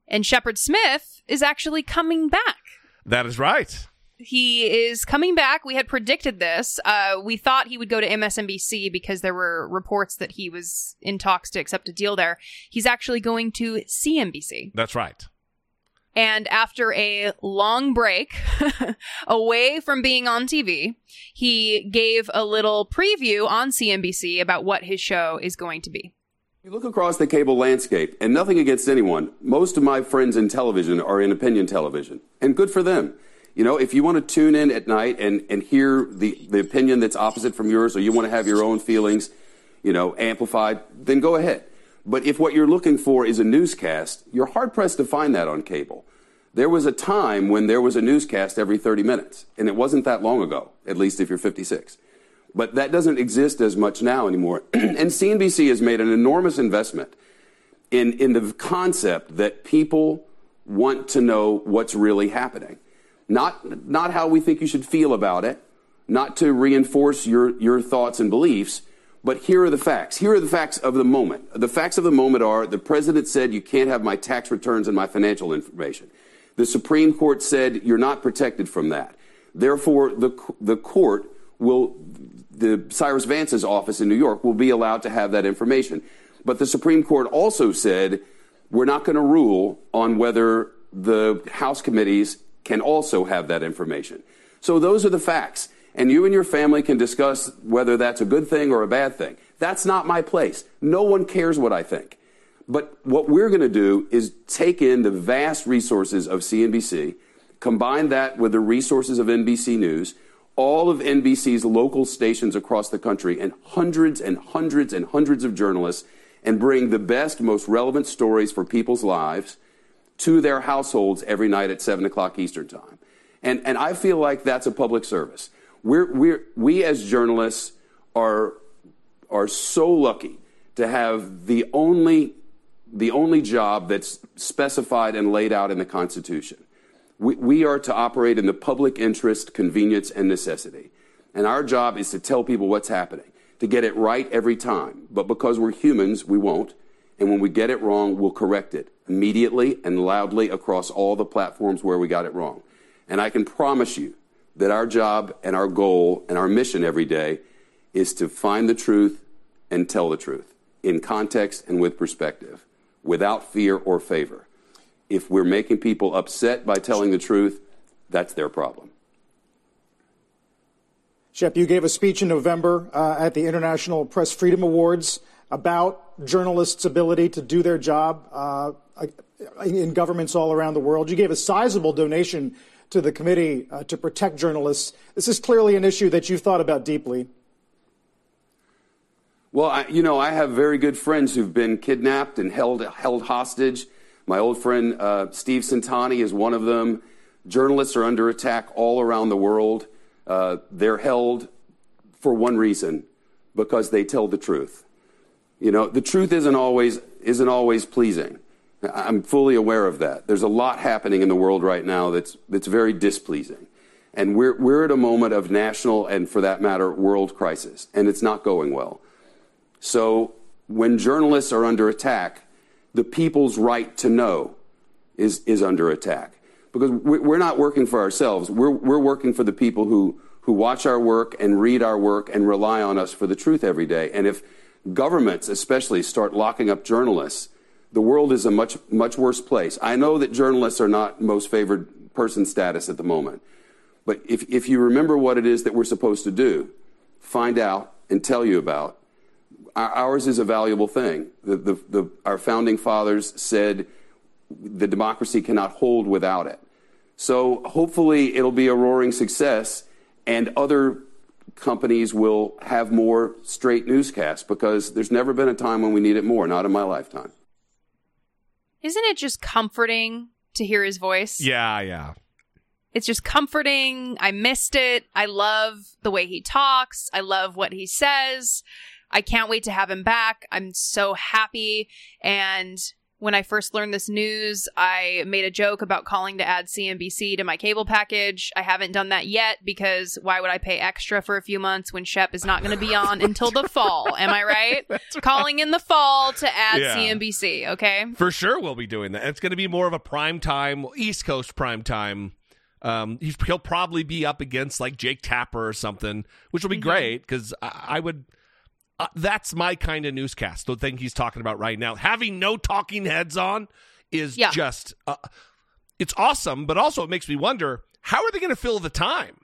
And Shepard Smith is actually coming back. That is right. He is coming back. We had predicted this. Uh, we thought he would go to MSNBC because there were reports that he was in talks to accept a deal there. He's actually going to CNBC. That's right. And after a long break away from being on TV, he gave a little preview on CNBC about what his show is going to be. You look across the cable landscape, and nothing against anyone. Most of my friends in television are in opinion television, and good for them. You know, if you want to tune in at night and, and hear the, the opinion that's opposite from yours, or you want to have your own feelings, you know, amplified, then go ahead. But if what you're looking for is a newscast, you're hard pressed to find that on cable. There was a time when there was a newscast every 30 minutes, and it wasn't that long ago, at least if you're 56. But that doesn't exist as much now anymore. and CNBC has made an enormous investment in, in the concept that people want to know what's really happening. Not, not how we think you should feel about it, not to reinforce your, your thoughts and beliefs, but here are the facts. Here are the facts of the moment. The facts of the moment are the president said you can't have my tax returns and my financial information. The Supreme Court said you're not protected from that. Therefore, the, the court will, the Cyrus Vance's office in New York will be allowed to have that information. But the Supreme Court also said we're not going to rule on whether the House committees can also have that information. So those are the facts. And you and your family can discuss whether that's a good thing or a bad thing. That's not my place. No one cares what I think. But what we're going to do is take in the vast resources of CNBC, combine that with the resources of NBC News, all of NBC's local stations across the country, and hundreds and hundreds and hundreds of journalists, and bring the best, most relevant stories for people's lives to their households every night at 7 o'clock Eastern Time. And, and I feel like that's a public service. We're, we're, we as journalists are, are so lucky to have the only, the only job that's specified and laid out in the Constitution. We, are to operate in the public interest, convenience, and necessity. And our job is to tell people what's happening, to get it right every time. But because we're humans, we won't. And when we get it wrong, we'll correct it immediately and loudly across all the platforms where we got it wrong. And I can promise you that our job and our goal and our mission every day is to find the truth and tell the truth in context and with perspective, without fear or favor. If we're making people upset by telling the truth, that's their problem. Shep, you gave a speech in November uh, at the International Press Freedom Awards about journalists' ability to do their job uh, in governments all around the world. You gave a sizable donation to the committee uh, to protect journalists. This is clearly an issue that you've thought about deeply. Well, I, you know, I have very good friends who've been kidnapped and held held hostage. My old friend uh, Steve Centanni is one of them. Journalists are under attack all around the world. Uh, they're held for one reason, because they tell the truth. You know, the truth isn't always isn't always pleasing. I'm fully aware of that. There's a lot happening in the world right now that's that's very displeasing. And we're we're at a moment of national and for that matter world crisis and it's not going well. So when journalists are under attack, the people's right to know is is under attack. Because we're not working for ourselves. We're we're working for the people who who watch our work and read our work and rely on us for the truth every day. And if governments especially start locking up journalists, the world is a much, much worse place. I know that journalists are not most favored person status at the moment. But if, if you remember what it is that we're supposed to do, find out and tell you about, ours is a valuable thing. The, the, the, our founding fathers said the democracy cannot hold without it. So hopefully it'll be a roaring success and other companies will have more straight newscasts because there's never been a time when we need it more, not in my lifetime. Isn't it just comforting to hear his voice? Yeah, yeah. It's just comforting. I missed it. I love the way he talks. I love what he says. I can't wait to have him back. I'm so happy. And when I first learned this news, I made a joke about calling to add CNBC to my cable package. I haven't done that yet because why would I pay extra for a few months when Shep is not going to be on until the fall? Am I right? right? Calling in the fall to add yeah. CNBC, okay? For sure, we'll be doing that. It's going to be more of a prime time, East Coast prime time. Um, he'll probably be up against like Jake Tapper or something, which will be mm-hmm. great because I-, I would uh, that's my kind of newscast. The thing he's talking about right now, having no talking heads on, is yeah. just uh, it's awesome. But also, it makes me wonder how are they going to fill the time?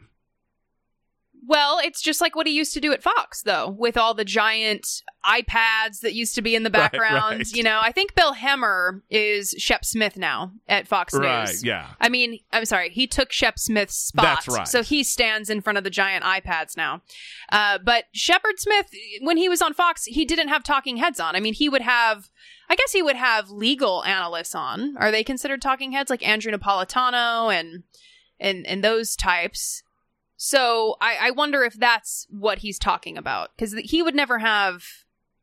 Well, it's just like what he used to do at Fox, though, with all the giant iPads that used to be in the background. Right, right. You know, I think Bill Hemmer is Shep Smith now at Fox right, News. Yeah. I mean, I'm sorry, he took Shep Smith's spot. That's right. So he stands in front of the giant iPads now. Uh, but Shepard Smith, when he was on Fox, he didn't have talking heads on. I mean, he would have. I guess he would have legal analysts on. Are they considered talking heads like Andrew Napolitano and and and those types? So I, I wonder if that's what he's talking about because he would never have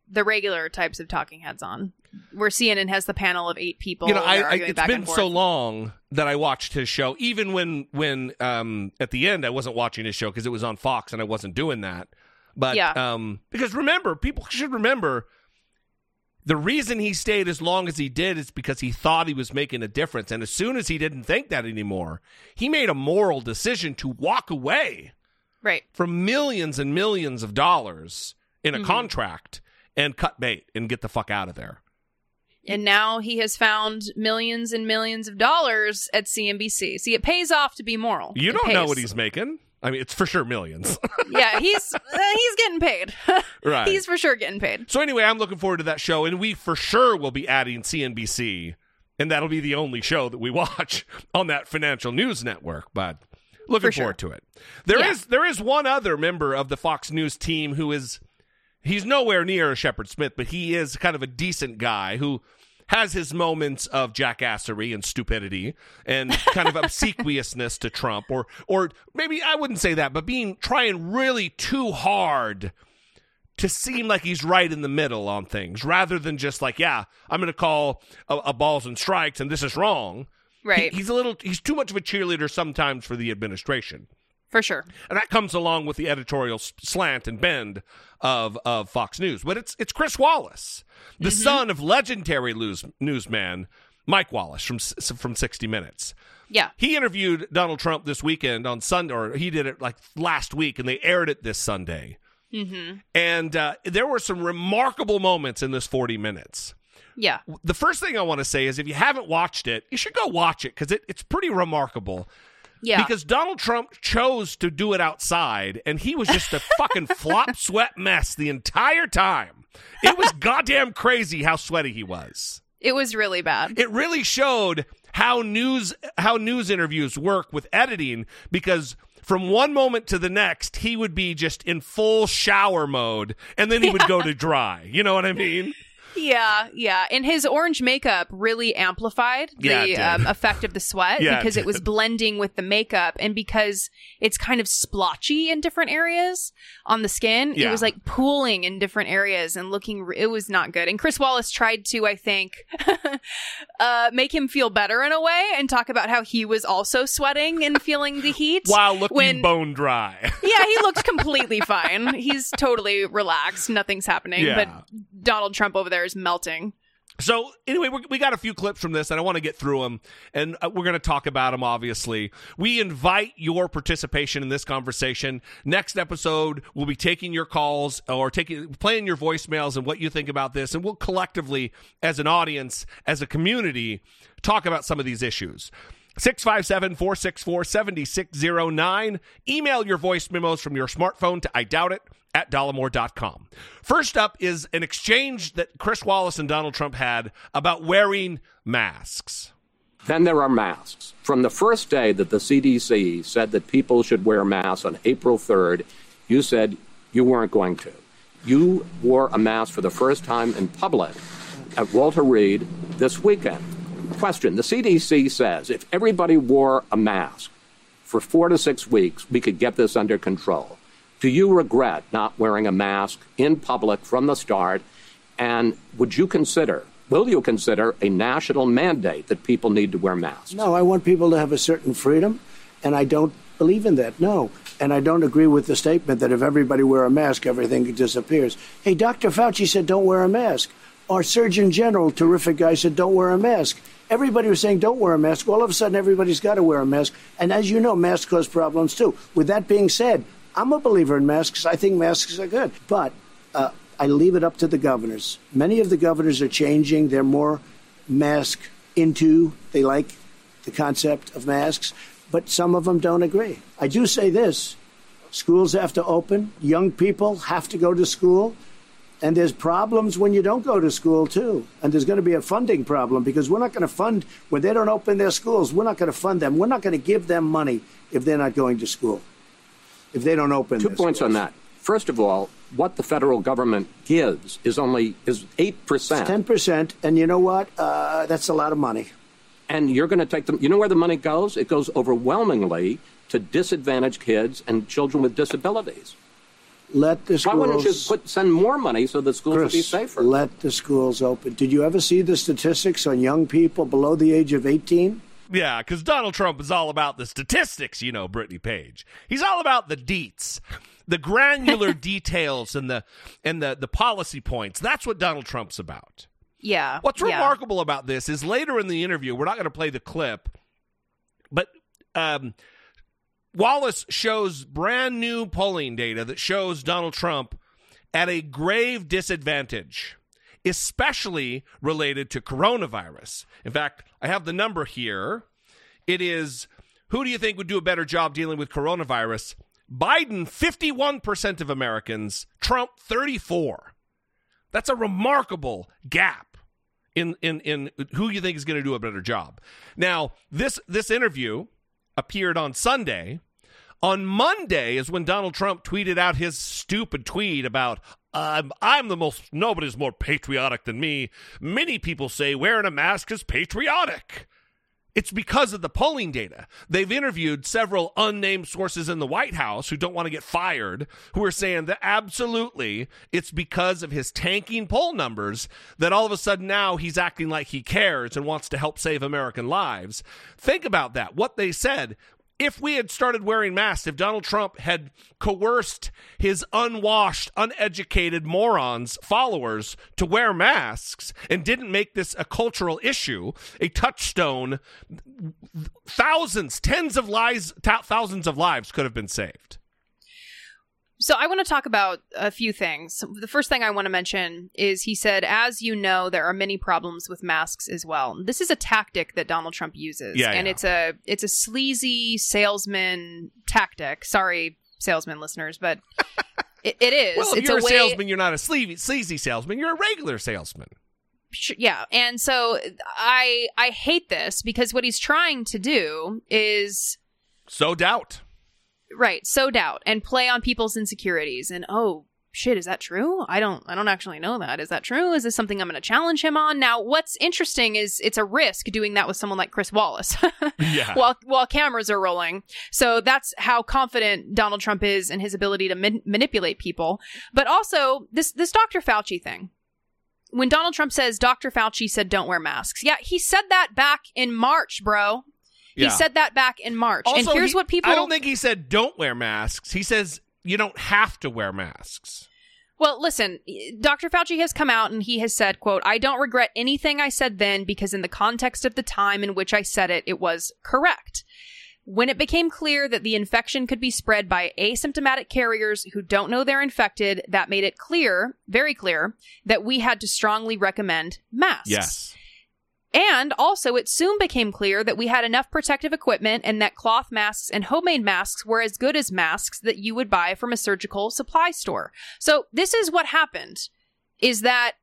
the regular types of talking heads on. Where CNN has the panel of eight people. You know, I, I, it's been so long that I watched his show. Even when when um, at the end I wasn't watching his show because it was on Fox and I wasn't doing that. But yeah. um, because remember, people should remember the reason he stayed as long as he did is because he thought he was making a difference. And as soon as he didn't think that anymore, he made a moral decision to walk away right. from millions and millions of dollars in a mm-hmm. contract and cut bait and get the fuck out of there. And now he has found millions and millions of dollars at CNBC. See, it pays off to be moral. You it don't pays. know what he's making. I mean, it's for sure millions. yeah, he's uh, he's getting paid. right. He's for sure getting paid. So anyway, I'm looking forward to that show, and we for sure will be adding CNBC, and that'll be the only show that we watch on that financial news network. But looking sure. forward to it. There yeah. is there is one other member of the Fox News team who is he's nowhere near Shepard Smith, but he is kind of a decent guy who has his moments of jackassery and stupidity and kind of obsequiousness to Trump, or or maybe I wouldn't say that, but being trying really too hard to seem like he's right in the middle on things, rather than just like, yeah, I'm going to call a, a, balls and strikes, and this is wrong. Right. He, he's a little. He's too much of a cheerleader sometimes for the administration. For sure. And that comes along with the editorial slant and bend of of Fox News. But it's it's Chris Wallace, the mm-hmm. son of legendary news, newsman Mike Wallace from from 60 Minutes. Yeah. He interviewed Donald Trump this weekend on Sunday or he did it like last week and they aired it this Sunday. Mm-hmm. And uh, there were some remarkable moments in this 40 minutes. Yeah. The first thing I want to say is if you haven't watched it, you should go watch it because it, it's pretty remarkable. Yeah. Because Donald Trump chose to do it outside, and he was just a fucking flop sweat mess the entire time. It was goddamn crazy how sweaty he was. it was really bad. It really showed how news how news interviews work with editing because from one moment to the next he would be just in full shower mode and then he would go to dry. You know what I mean? Yeah, yeah. And his orange makeup really amplified the did. um, effect of the sweat Yeah, because it was blending with the makeup and because it's kind of splotchy in different areas on the skin. It was like pooling in different areas and looking, re- it was not good. And Chris Wallace tried to, I think, uh, make him feel better in a way and talk about how he was also sweating and feeling the heat. While looking When- bone dry. yeah, he looked completely fine. He's totally relaxed. Nothing's happening. Yeah. But Donald Trump over there is melting. So anyway, we got a few clips from this, and I want to get through them, and uh, we're going to talk about them. Obviously, we invite your participation in this conversation. Next episode, we'll be taking your calls or taking playing your voicemails and what you think about this, and we'll collectively, as an audience, as a community, talk about some of these issues. 657 464 7609. Email your voice memos from your smartphone to I doubt it at dollemore.com. First up is an exchange that Chris Wallace and Donald Trump had about wearing masks. Then there are masks. From the first day that the CDC said that people should wear masks on April 3rd, you said you weren't going to. You wore a mask for the first time in public at Walter Reed this weekend. Question The CDC says if everybody wore a mask for four to six weeks, we could get this under control. Do you regret not wearing a mask in public from the start? And would you consider, will you consider a national mandate that people need to wear masks? No, I want people to have a certain freedom, and I don't believe in that. No. And I don't agree with the statement that if everybody wear a mask, everything disappears. Hey, Dr. Fauci said don't wear a mask. Our Surgeon General, terrific guy, said don't wear a mask. Everybody was saying don't wear a mask. All of a sudden, everybody's got to wear a mask. And as you know, masks cause problems too. With that being said, I'm a believer in masks. I think masks are good. But uh, I leave it up to the governors. Many of the governors are changing. They're more mask into. They like the concept of masks, but some of them don't agree. I do say this schools have to open, young people have to go to school. And there's problems when you don't go to school, too. And there's going to be a funding problem because we're not going to fund, when they don't open their schools, we're not going to fund them. We're not going to give them money if they're not going to school, if they don't open Two points schools. on that. First of all, what the federal government gives is only is eight percent, 10%. And you know what? Uh, that's a lot of money. and you're going to take them. You know where the money goes? It goes overwhelmingly to disadvantaged kids and children with disabilities. Let the schools. Why wouldn't you put send more money so the schools would be safer? let the schools open. Did you ever see the statistics on young people below the age of 18? Yeah, because Donald Trump is all about the statistics, you know, Brittany Page. He's all about the deets, the granular details and the and the, the policy points. That's what Donald Trump's about. Yeah. What's yeah. remarkable about this is later in the interview, we're not going to play the clip, but um, Wallace shows brand new polling data that shows Donald Trump at a grave disadvantage, especially related to coronavirus. In fact, I have the number here. It is who do you think would do a better job dealing with coronavirus? Biden, 51% of Americans, Trump, 34. That's a remarkable gap in in in who you think is going to do a better job. Now, this this interview appeared on Sunday. On Monday is when Donald Trump tweeted out his stupid tweet about I'm the most nobody's more patriotic than me. Many people say wearing a mask is patriotic. It's because of the polling data. They've interviewed several unnamed sources in the White House who don't want to get fired, who are saying that absolutely it's because of his tanking poll numbers that all of a sudden now he's acting like he cares and wants to help save American lives. Think about that. What they said. If we had started wearing masks, if Donald Trump had coerced his unwashed, uneducated morons followers to wear masks and didn't make this a cultural issue, a touchstone, thousands, tens of lives, thousands of lives could have been saved. Sow I want to talk about a few things. The first thing I want to mention is he said, as you know, there are many problems with masks as well. This is a tactic that Donald Trump uses. Yeah, and yeah. it's a it's a sleazy salesman tactic. Sorry, salesman listeners, but it, it is. Well, if it's you're a, way, salesman, you're not a sleazy, sleazy salesman. You're a regular salesman. Yeah and so i i hate this because what he's trying to do is So doubt. Right sow doubt and play on people's insecurities and oh shit is that true i don't i don't actually know that is that true is this something i'm going to challenge him on now what's interesting is it's a risk doing that with someone like chris wallace Yeah. while while cameras are rolling so that's how confident donald trump is in his ability to man- manipulate people but also this this dr fauci thing when Donald Trump says Dr. Fauci said don't wear masks. Yeah, he said that back in March, bro. Yeah. He said that back in March. and here's he- what people I don't think he said don't wear masks. He says you don't have to wear masks. Well, listen, Dr. Fauci has come out and he has said, quote, I don't regret anything I said then because in the context of the time in which I said it, it was correct. When it became clear that the infection could be spread by asymptomatic carriers who don't know they're infected, that made it clear, very clear, that we had to strongly recommend masks. Yes. And also, it soon became clear that we had enough protective equipment and that cloth masks and homemade masks were as good as masks that you would buy from a surgical supply store. So, this is what happened is that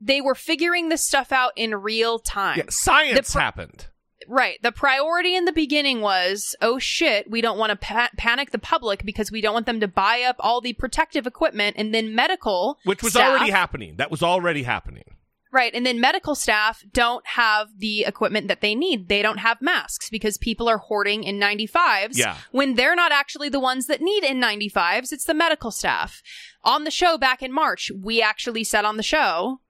they were figuring this stuff out in real time. Yeah, science The pr- happened. Right. The priority in the beginning was, oh shit, we don't want to pa- panic the public because we don't want them to buy up all the protective equipment and then medical Which was staff- already happening. That was already happening. Right. And then medical staff don't have the equipment that they need. They don't have masks because people are hoarding N95s Yeah. when they're not actually the ones that need N95s. It's the medical staff. On the show back in March, we actually said on the show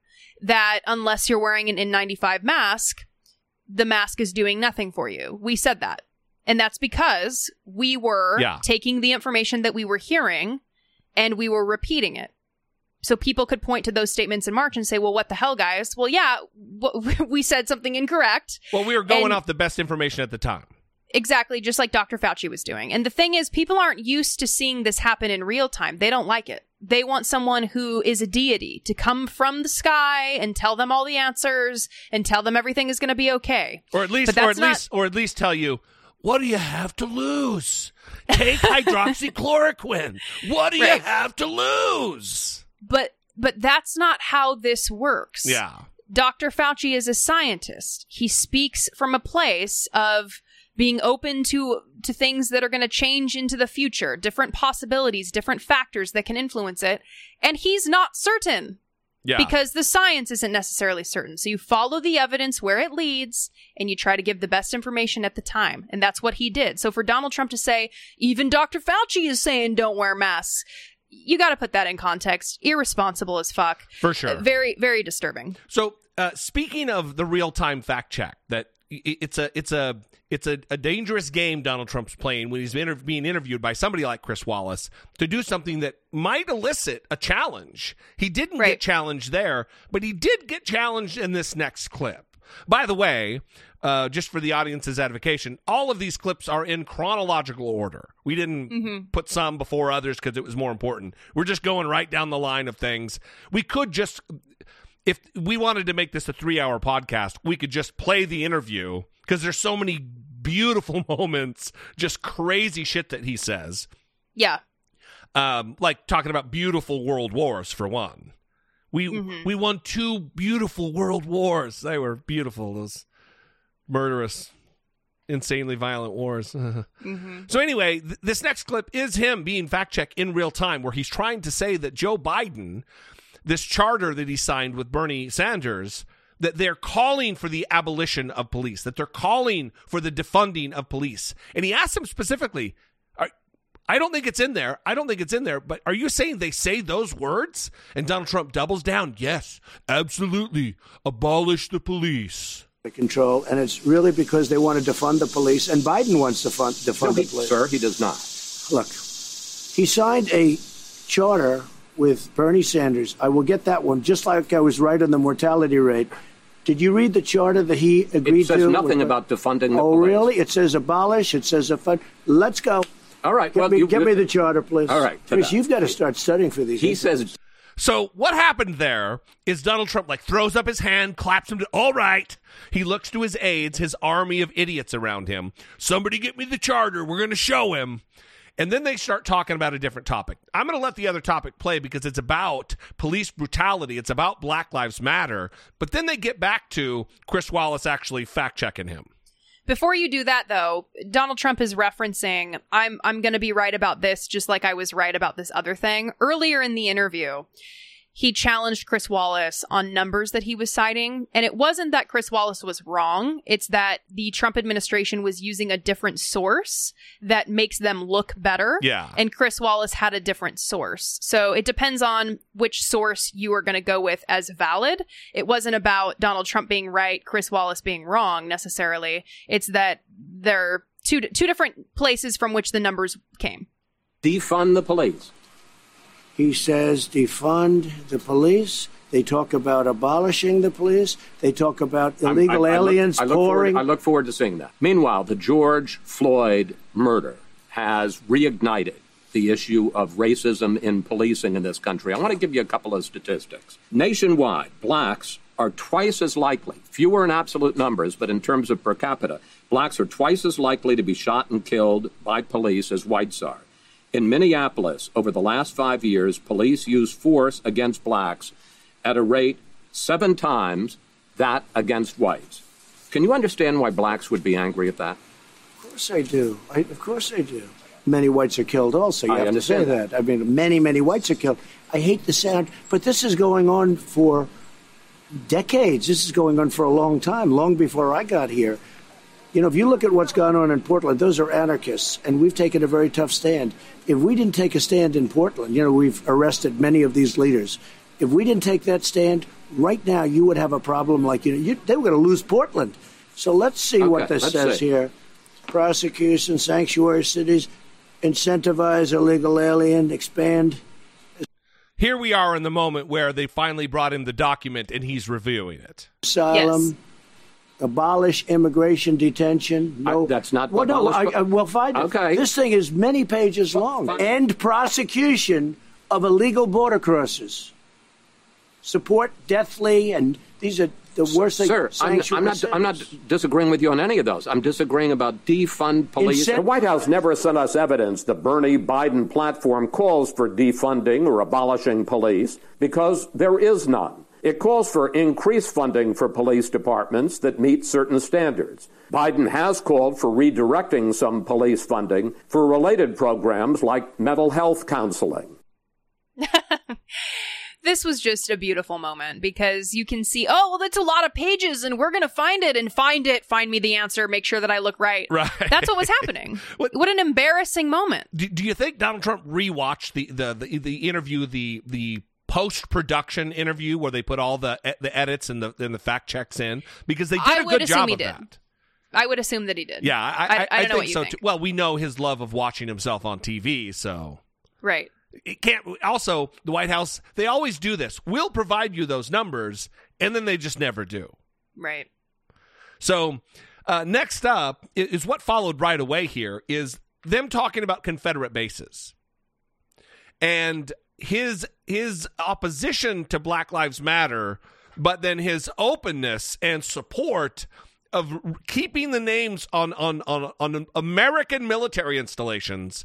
that unless you're wearing an N95 mask, the mask is doing nothing for you. We said that. And that's because we were Yeah. taking the information that we were hearing and we were repeating it. So people could point to those statements in March and say, well, what the hell, guys? Well, yeah, w- we said something incorrect. Well, we were going And- off the best information at the time. Exactly, just like Dr. Fauci was doing. And the thing is, people aren't used to seeing this happen in real time. They don't like it. They want someone who is a deity to come from the sky and tell them all the answers and tell them everything is going to be okay. Or at least or at not- least or at least tell you what do you have to lose? Take hydroxychloroquine. What do you have to lose? But but that's not how this works. Yeah. Dr. Fauci is a scientist. He speaks from a place of being open to to things that are going to change into the future, different possibilities, different factors that can influence it, and he's not certain Yeah. because the science isn't necessarily certain. So you follow the evidence where it leads and you try to give the best information at the time. And that's what he did. So for Donald Trump to say, even Dr. Fauci is saying don't wear masks, you got to put that in context. Irresponsible as fuck. For sure. Very, very disturbing. So, uh, speaking of the real-time fact check, that it's a it's a it's a, a dangerous game Donald Trump's playing when he's inter- being interviewed by somebody like Chris Wallace to do something that might elicit a challenge. He didn't get challenged there, but he did get challenged in this next clip. By the way, uh, just for the audience's edification, all of these clips are in chronological order. We didn't put some before others because it was more important. We're just going right down the line of things. We could just if we wanted to make this a three hour podcast, we could just play the interview because there's so many beautiful moments, just crazy shit that he says. Yeah. Um, like talking about beautiful world wars for one. We we won two beautiful world wars. They were beautiful, those murderous, insanely violent wars. Mm-hmm. So anyway, th- this next clip is him being fact checked in real time, where he's trying to say that Joe Biden, this charter that he signed with Bernie Sanders, that they're calling for the abolition of police, that they're calling for the defunding of police, and he asked him specifically. I don't think it's in there. I don't think it's in there. But are you saying they say those words? And Donald Trump doubles down. Yes, absolutely. Abolish the police. Control, and it's really because they want to defund the police, and Biden wants to fund, defund No, the police. sir, he does not. Look, he signed a charter with Bernie Sanders. I will get that one, just like I was right on the mortality rate. Did you read the charter that he agreed to? It says to? nothing with- about defunding the Oh, police. really? It says abolish. It says defund. Let's go. All right, Get, well, me, you- get me the charter, please. All right, Chris, you've got to start studying for these. He says So what happened there is Donald Trump like throws up his hand, claps him to all right. He looks to his aides, his army of idiots around him. Somebody get me the charter. We're going to show him. And then they start talking about a different topic. I'm going to let the other topic play because it's about police brutality. It's about Black Lives Matter. But then they get back to Chris Wallace actually fact checking him. Before you do that though, Donald Trump is referencing I'm I'm going to be right about this just like I was right about this other thing. Earlier in the interview, he challenged Chris Wallace on numbers that he was citing, and it wasn't that Chris Wallace was wrong, it's that the Trump administration was using a different source that makes them look better. Yeah. And Chris Wallace had a different source. So it depends on which source you are going to go with as valid. It wasn't about Donald Trump being right, Chris Wallace being wrong necessarily. It's that they're two two different places from which the numbers came. defund the police. He says defund the police. They talk about abolishing the police. They talk about illegal I- I look- aliens I look, forward, pouring. I look forward to seeing that. Meanwhile, the George Floyd murder has reignited the issue of racism in policing in this country. I want to give you a couple of statistics. Nationwide, blacks are twice as likely, fewer in absolute numbers, but in terms of per capita, blacks are twice as likely to be shot and killed by police as whites are. In Minneapolis, over the last five years, police used force against blacks at a rate seven times that against whites. Can you understand why blacks would be angry at that? Of course I do. I, of course I do. Many whites are killed also. You I have to say understand that. I mean, many, many whites are killed. I hate the sound, but this is going on for decades. This is going on for a long time, long before I got here. You know, if you look at what's gone on in Portland, those are anarchists, and we've taken a very tough stand. If we didn't take a stand in Portland, you know, we've arrested many of these leaders. If we didn't take that stand, right now you would have a problem like, you know, you, they were going to lose Portland. So let's see what this says see. here. Prosecution, sanctuary cities, incentivize illegal alien, expand Here we are in the moment where they finally brought him the document and he's reviewing it. asylum, Yes. Abolish immigration detention. No, I- that's not Well, no, abolish- I, I, well, fine. Okay. This thing is many pages long. fine. End prosecution of illegal border crossers. Support deathly, and these are the worst things. Sir, I'm, I'm not. I'm not disagreeing with you on any of those. I'm disagreeing about defund police. Incent- The White House never sent us evidence the Bernie Biden platform calls for defunding or abolishing police because there is none. It calls for increased funding for police departments that meet certain standards. Biden has called for redirecting some police funding for related programs like mental health counseling. this was just a beautiful moment because you can see, oh, well, that's a lot of pages and we're going to find it and find it, find me the answer, make sure that I look right. Right. That's what was happening. What- what, an embarrassing moment. Do, do you think Donald Trump rewatched the the the, the interview, the the post production interview where they put all the the edits and the and the fact checks in because they did I a would good assume job he of did. that. I would assume that he did. Yeah, I, I, I, know think so think. too. Well, we know his love of watching himself on TV, so Right. it can't. Also, the White House they always do this. We'll provide you those numbers, and then they just never do. Right. So uh, next up is what followed right away here is them talking about Confederate bases and his his opposition to Black Lives Matter, but then his openness and support of keeping the names on on on, on American military installations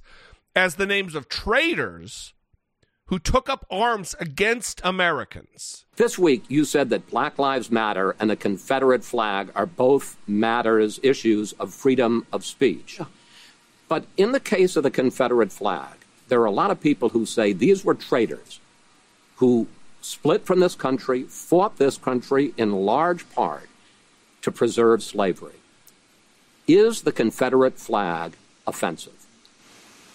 as the names of traitors who took up arms against Americans. This week, you said that Black Lives Matter and the Confederate flag are both matters, issues of freedom of speech. But in the case of the Confederate flag, there are a lot of people who say these were traitors who split from this country, fought this country in large part to preserve slavery. Is the Confederate flag offensive?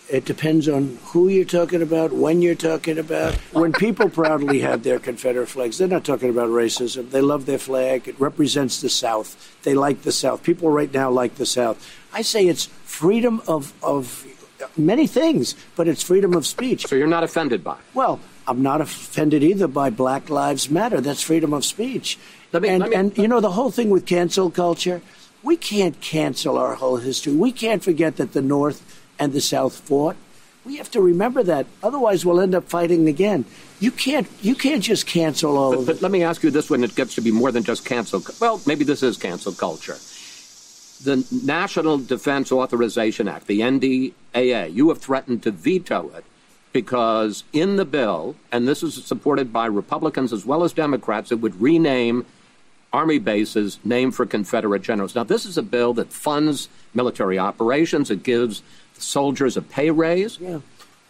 It depends on who you're talking about, when you're talking about. When people proudly have their Confederate flags, they're not talking about racism. They love their flag. It represents the South. They like the South. People right now like the South. I say it's freedom of, of many things, but it's freedom of speech. So you're not offended by it? Well, I'm not offended either by Black Lives Matter. That's freedom of speech. Let me- and, me- and you know the whole thing with cancel culture. We can't cancel our whole history. We can't forget that the North and the South fought. We have to remember that. Otherwise, we'll end up fighting again. You can't. You can't just cancel all But, of but let me ask you this: when it gets to be more than just cancel, well, maybe this is cancel culture. The National Defense Authorization Act, the NDAA, you have threatened to veto it because in the bill, and this is supported by Republicans as well as Democrats, it would rename Army bases named for Confederate generals. Now, this is a bill that funds military operations. It gives soldiers a pay raise. Yeah.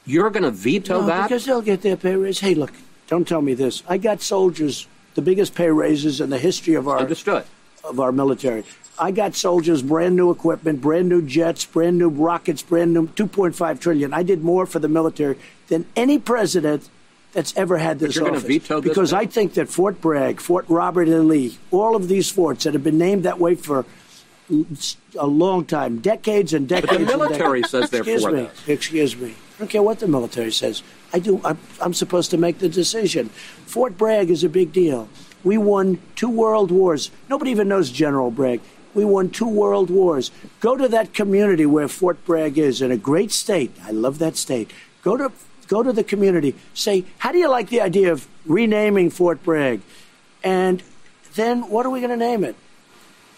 You're going to veto no, that? because they'll get their pay raise. Hey, look, don't tell me this. I got soldiers the biggest pay raises in the history of our Understood. of our military. I got soldiers brand new equipment, brand new jets, brand new rockets, brand new 2.5 trillion. I did more for the military than any president that's ever had this you're office. veto this because bill? I think that Fort Bragg, Fort Robert E. Lee, all of these forts that have been named that way for a long time, decades and But decades. the and military says they're Excuse for me. Excuse me. I don't care what the military says. I do. I'm, I'm supposed to make the decision. Fort Bragg is a big deal. We won two world wars. Nobody even knows General Bragg. We won two world wars. Go to that community where Fort Bragg is in a great state. I love that state. Go to go to the community. Say, how do you like the idea of renaming Fort Bragg? And then what are we going to name it?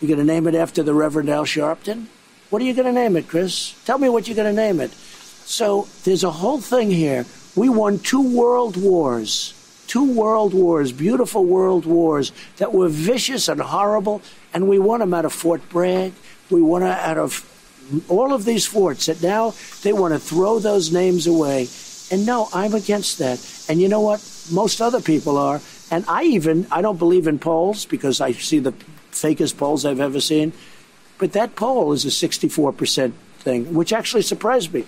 You going to name it after the Reverend Al Sharpton? What are you going to name it, Chris? Tell me what you're going to name it. So there's a whole thing here. We won two world wars, two world wars, beautiful world wars that were vicious and horrible, and we won them out of Fort Bragg. We won out of all of these forts that now they want to throw those names away. And no, I'm against that. And you know what? Most other people are. And I even, I don't believe in polls because I see the fakest polls I've ever seen. But that poll is a 64% thing, which actually surprised me.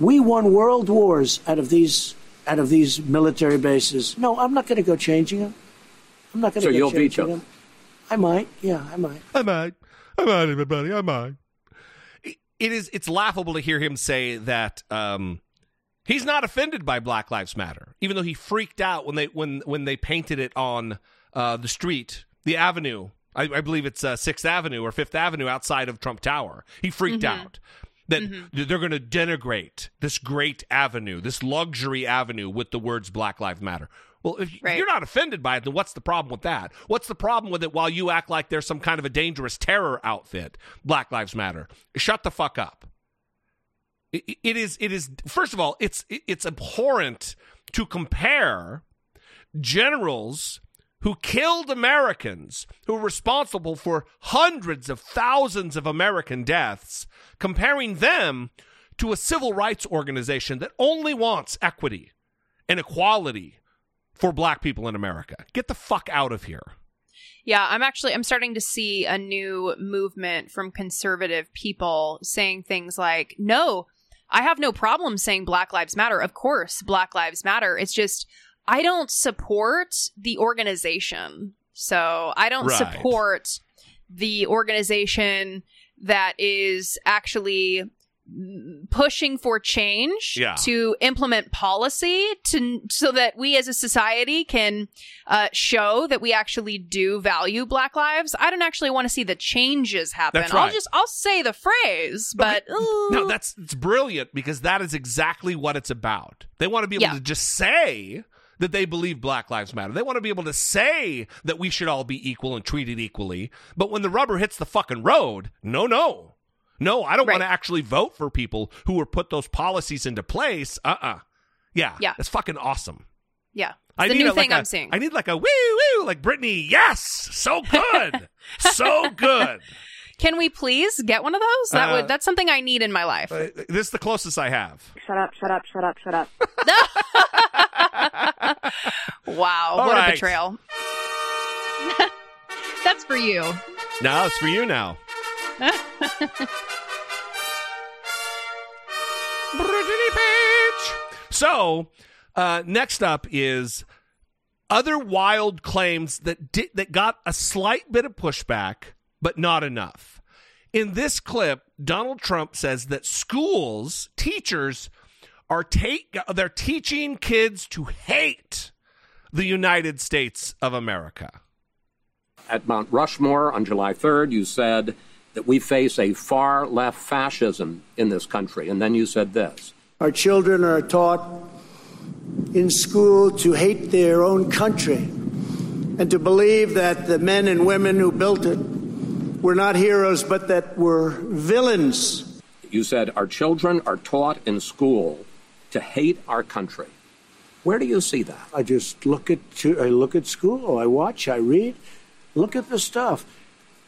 We won world wars out of these out of these military bases. No, I'm not going to go changing them. I'm not going to So go you'll changing veto. them. I might. Yeah, I might. I might. I might, everybody. I might. It is. It's laughable to hear him say that um, he's not offended by Black Lives Matter, even though he freaked out when they when when they painted it on uh, the street, the avenue. I, I believe it's uh, Sixth Avenue or Fifth Avenue outside of Trump Tower. He freaked out that mm-hmm. they're going to denigrate this great avenue, this luxury avenue, with the words Black Lives Matter. Well, if Right. you're not offended by it, then what's the problem with that? What's the problem with it while you act like there's some kind of a dangerous terror outfit? Black Lives Matter. Shut the fuck up. It- it is. It is. First of all, it's it's abhorrent to compare generals who killed Americans, who were responsible for hundreds of thousands of American deaths, comparing them to a civil rights organization that only wants equity and equality for black people in America. Get the fuck out of here. Yeah, I'm actually I'm starting to see a new movement from conservative people saying things like, "No, I have no problem saying Black Lives Matter. Of course, Black Lives Matter. It's just I don't support the organization. So, I don't Right. support the organization that is actually pushing for change Yeah. to implement policy to so that we as a society can uh, show that we actually do value black lives i don't actually want to see the changes happen That's i'll just i'll say the phrase but ooh. No, that's it's brilliant because that is exactly what it's about. They want to be able Yeah. to just say that they believe Black Lives Matter. They want to be able to say that we should all be equal and treated equally. But when the rubber hits the fucking road, no, no. No, I don't want to actually vote for people who were put those policies into place. Uh-uh. Yeah. Yeah. It's fucking awesome. yeah I it's the need new a, like thing a- i'm seeing I need like a woo woo like Brittany. Yes, so good, so good. can we please get one of those that Uh, would that's something i need in my life Uh, this is the closest I have. Shut up, shut up, shut up, shut up. wow All what right. a betrayal That's for you. Now it's for you now. Brittany Page. So, uh, next up is other wild claims that di- that got a slight bit of pushback, but not enough. In this clip, Donald Trump says that schools, teachers, are take they're teaching kids to hate the United States of America. At Mount Rushmore on July 3rd, you said that we face a far left fascism in this country. And then you said this. Our children are taught in school to hate their own country and to believe that the men and women who built it were not heroes, but that were villains. You said our children are taught in school to hate our country. Where do you see that? I just look at I look at school. I watch. I read. Look at the stuff.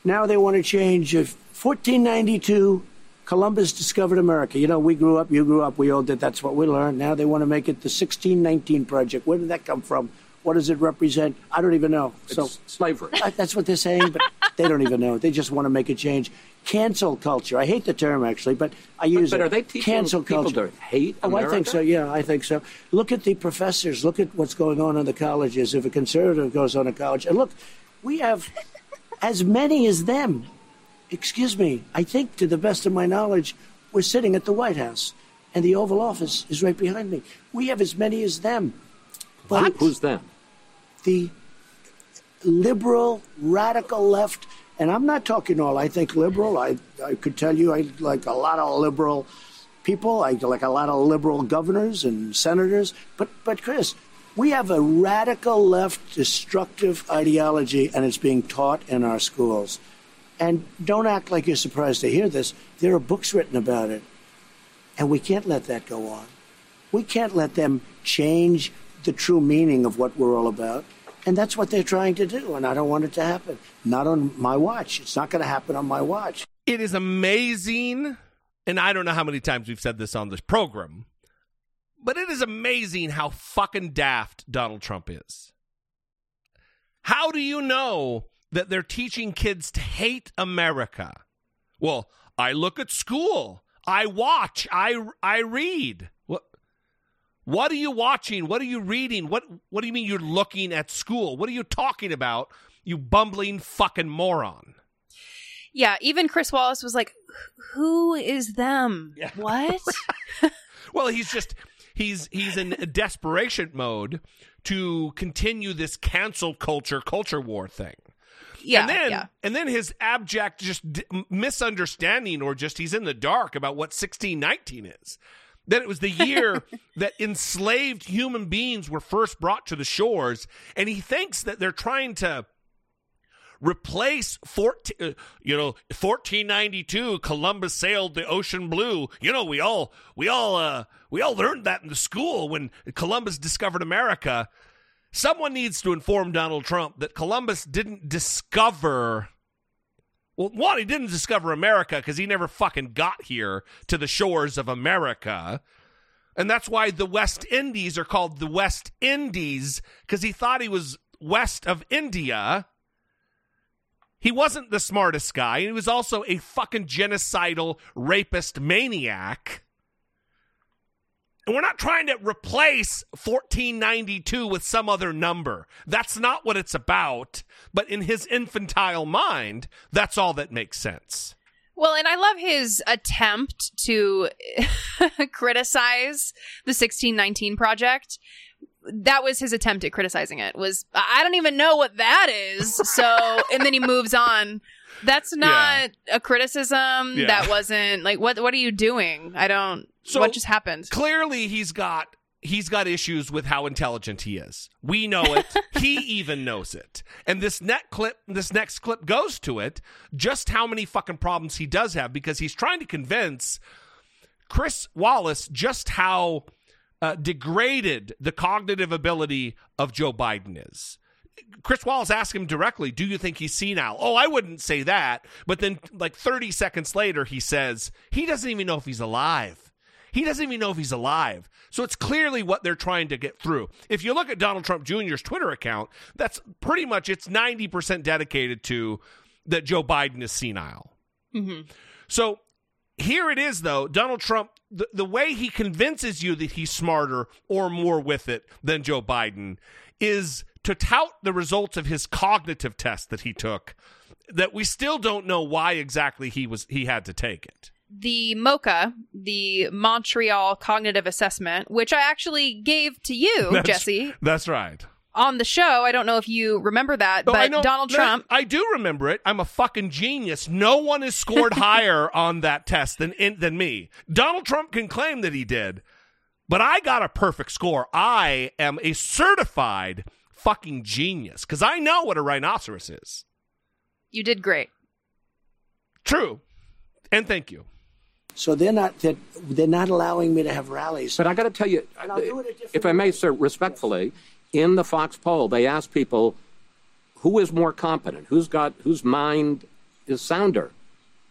Now they want to change. If 1492, Columbus discovered America. You know, we grew up. You grew up. We all did. That's what we learned. Now they want to make it the 1619 project. Where did that come from? What does it represent? I don't even know. It's so slavery. That's what they're saying, but they don't even know. They just want to make a change. Cancel culture. I hate the term actually, but I use but it. are they teaching cancel people culture? to hate Oh, I think so. Yeah, I think so. Look at the professors. Look at what's going on in the colleges. If a conservative goes on a college, and look, we have as many as them. Excuse me. I think, to the best of my knowledge, we're sitting at the White House, and the Oval Office is right behind me. We have as many as them. But Who's them? the liberal, radical left, and I'm not talking all. I think liberal. I, I could tell you I like a lot of liberal people. I like a lot of liberal governors and senators. But, but Chris, we have a radical left destructive ideology, and it's being taught in our schools. And don't act like you're surprised to hear this. There are books written about it. And we can't let that go on. We can't let them change the true meaning of what we're all about. And that's what they're trying to do. And I don't want it to happen. Not on my watch. It's not going to happen on my watch. It is amazing, and I don't know how many times we've said this on this program, but it is amazing how fucking daft Donald Trump is. How do you know that they're teaching kids to hate America? Well, I look at school, I watch, I I read. What are you watching? What are you reading? What what do you mean you're looking at school? What are you talking about? You bumbling fucking moron. Yeah, even Chris Wallace was like, "Who is them? What?" Well, he's just he's he's in desperation mode to continue this cancel culture culture war thing. Yeah, and then yeah. and then his abject just d- misunderstanding or just he's in the dark about what 1619 is. That it was the year that enslaved human beings were first brought to the shores and he thinks that they're trying to replace 14 uh, you know 1492 columbus sailed the ocean blue. You know we all we all uh we all learned that in the school when columbus discovered america. Someone needs to inform donald trump that columbus didn't discover well one he didn't discover america because he never fucking got here to the shores of america and that's why the west indies are called the west indies because he thought he was west of india he wasn't the smartest guy. He was also a fucking genocidal rapist maniac. And we're not trying to replace 1492 with some other number. That's not what it's about. But in his infantile mind, that's all that makes sense. Well, and I love his attempt to criticize the 1619 project. That was his attempt at criticizing it. Was I don't even know what that is. So, and then he moves on. That's not a criticism. Yeah. That wasn't like what what are you doing? I don't So- what just happened? Clearly, he's got he's got issues with how intelligent he is. We know it. he even knows it. And this net clip, this next clip goes to it. Just how many fucking problems he does have because he's trying to convince Chris Wallace just how uh, degraded the cognitive ability of Joe Biden is. Chris Wallace asked him directly, Do you think he's senile? Oh, I wouldn't say that. But then, like 30 seconds later, he says, He doesn't even know if he's alive. He doesn't even know if he's alive. So it's clearly what they're trying to get through. If you look at Donald Trump Jr.'s Twitter account, that's pretty much it's 90% dedicated to that Joe Biden is senile. Mm-hmm. So here it is, though. Donald Trump, the, the way he convinces you that he's smarter or more with it than Joe Biden is to tout the results of his cognitive test that he took. That we still don't know why exactly he was he had to take it. the MOCA, the Montreal Cognitive Assessment, which I actually gave to you, That's- Jesse. That's right. on the show, I don't know if you remember that, Oh, but Donald Trump. I do remember it. I'm a fucking genius. No one has scored higher on that test than in, than me. Donald Trump can claim that he did, but I got a perfect score. I am a certified fucking genius because I know what a rhinoceros is. You did great. True, and thank you. So they're not they're, they're not allowing me to have rallies. But I got to tell you, And I'll do it a different if I may, sir, respectfully, in the Fox poll, they asked people who is more competent, who's got whose mind is sounder.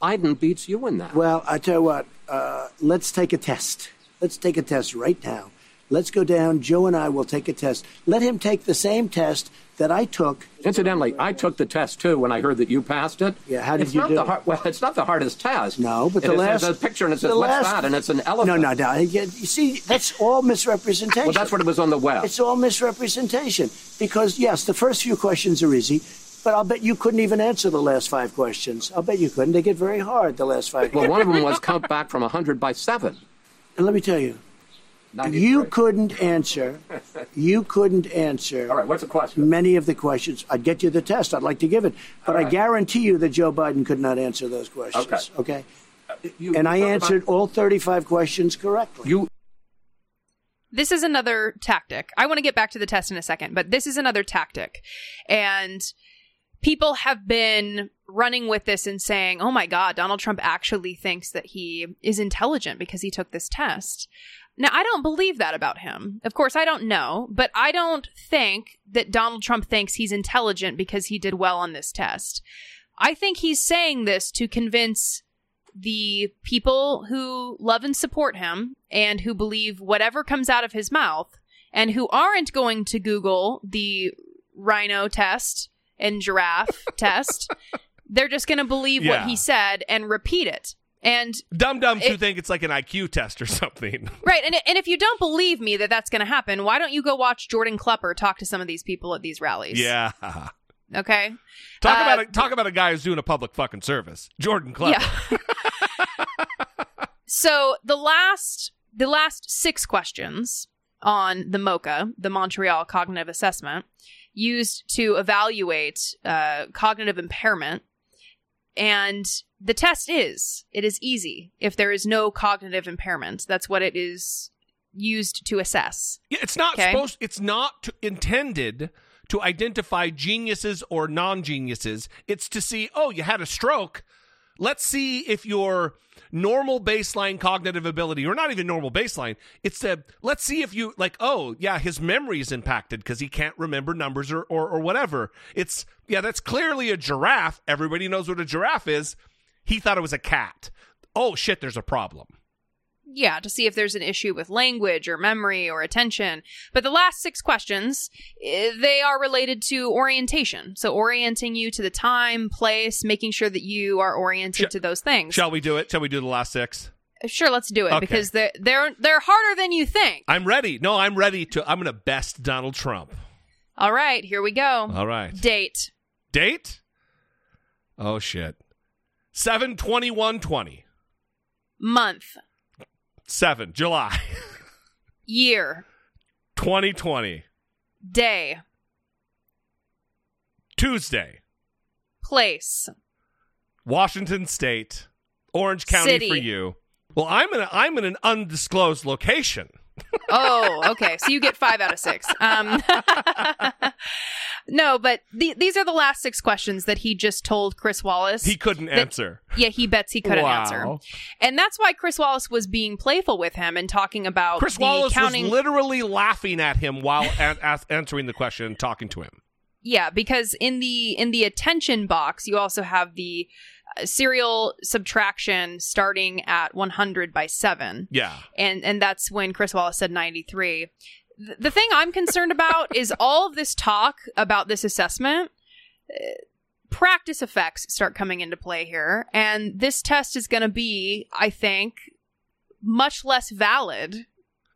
Biden beats you in that. Well, I tell you what, uh, let's take a test. Let's take a test right now. Let's go down. Joe and I will take a test. Let him take the same test that I took. Incidentally, I took the test too when I heard that you passed it. Yeah, how did it's you not do the hard, Well, it's not the hardest test. No, but It the is- last a picture and it says what's last- that, and it's an elephant. No, no, no. You see, that's all misrepresentation. Well, that's what it was on the web. It's all misrepresentation because yes, the first few questions are easy, but I'll bet you couldn't even answer the last five questions. I'll bet you couldn't. They get very hard. The last five. Well, one of them was count back from 100 by 7. And let me tell you, 93. You couldn't answer. You couldn't answer. All right, what's the question? Many of the questions. I'd get you the test. I'd like to give it, but I guarantee you that Joe Biden could not answer those questions. Okay. Okay. Uh, you- And I you talk answered about- all 35 questions correctly. You This is another tactic. I want to get back to the test in a second, but this is another tactic. And people have been running with this and saying, oh my God, Donald Trump actually thinks that he is intelligent because he took this test. Now, I don't believe that about him. Of course, I don't know, but I don't think that Donald Trump thinks he's intelligent because he did well on this test. I think he's saying this to convince the people who love and support him and who believe whatever comes out of his mouth and who aren't going to Google the rhino test and giraffe test. They're just going to believe Yeah. what he said and repeat it. And Dumb dumbs who think it's like an IQ test or something. right, and and if you don't believe me that that's going to happen, why don't you go watch Jordan Klepper talk to some of these people at these rallies? yeah. Okay. Talk Uh, about a, talk about a guy who's doing a public fucking service. Jordan Klepper. Yeah. so the last the last six questions on the MOCA, the Montreal Cognitive Assessment, used to evaluate uh, cognitive impairment, and the test is it is easy if there is no cognitive impairment. That's what it is used to assess. Yeah, it's not Okay. supposed. It's not to, intended to identify geniuses or non-geniuses. It's to see, oh, you had a stroke. Let's see if your normal baseline cognitive ability, or not even normal baseline, it's to let's see if you like, oh, yeah, his memory is impacted because he can't remember numbers or, or or whatever. It's yeah, that's clearly a giraffe. Everybody knows what a giraffe is. He thought it was a cat. Oh shit, there's a problem. Yeah, to see if there's an issue with language or memory or attention. But the last six questions, eh, they are related to orientation. So orienting you to the time, place, making sure that you are oriented Sh- to those things. Shall we do it? Shall we do the last six? Sure, let's do it Okay. because they're they're they're harder than you think. I'm ready. No, I'm ready to. I'm going to best Donald Trump. All right, here we go. All right. Date. Date? Oh shit. 72120. Month. 7 July Year. 2020. Day. Tuesday. Place. Washington State. Orange County City. for you. Well, I'm in a, I'm in an undisclosed location. Oh, okay. So you get five out of six. Um, no, but the, these are the last six questions that he just told Chris Wallace. He couldn't that- answer. Yeah, he bets he couldn't Wow. answer. And that's why Chris Wallace was being playful with him and talking about Chris Wallace counting. was literally laughing at him while answering the question and talking to him. yeah, because in the in the attention box, you also have the uh, serial subtraction starting at 100 by 7. Yeah. and and that's when Chris Wallace said 93. Th- The thing I'm concerned about is all of this talk about this assessment. uh, Practice effects start coming into play here, and this test is going to be, I think, much less valid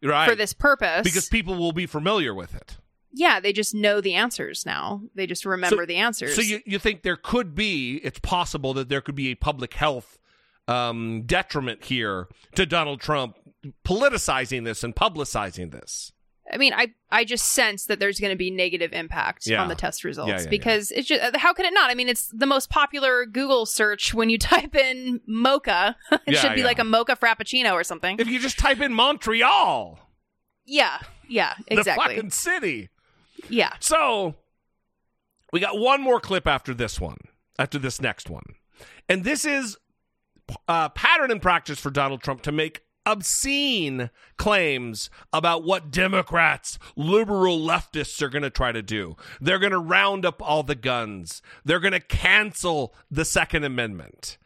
Right. for this purpose because people will be familiar with it. yeah, they just know the answers now. They just remember the answers. So you, you think there could be, it's possible that there could be a public health um, detriment here to Donald Trump politicizing this and publicizing this. I mean, I I just sense that there's going to be negative impact Yeah. on the test results Yeah, yeah, because it's just how could it not? I mean, it's the most popular Google search when you type in mocha. it should be like a mocha frappuccino or something. If you just type in Montreal, yeah, yeah, exactly. the fucking city. yeah. So we got one more clip after this one, after this next one. And this is uh, pattern and practice for Donald Trump to make obscene claims about what Democrats, liberal leftists are going to try to do. They're going to round up all the guns. They're going to cancel the Second Amendment.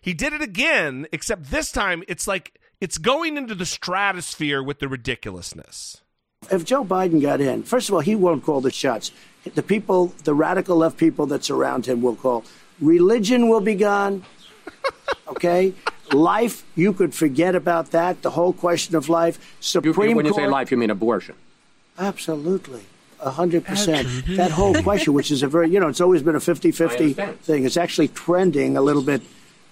He did it again, except this time it's like it's going into the stratosphere with the ridiculousness. If Joe Biden got in, first of all, he won't call the shots. The people, the radical left people that surround him will call. Religion will be gone. Okay? life, you could forget about that. The whole question of life. You- Supreme when you say life, you mean abortion. Absolutely. A hundred percent. That whole question, which is a very, you know, it's always been a 50-50 thing. It's actually trending a little bit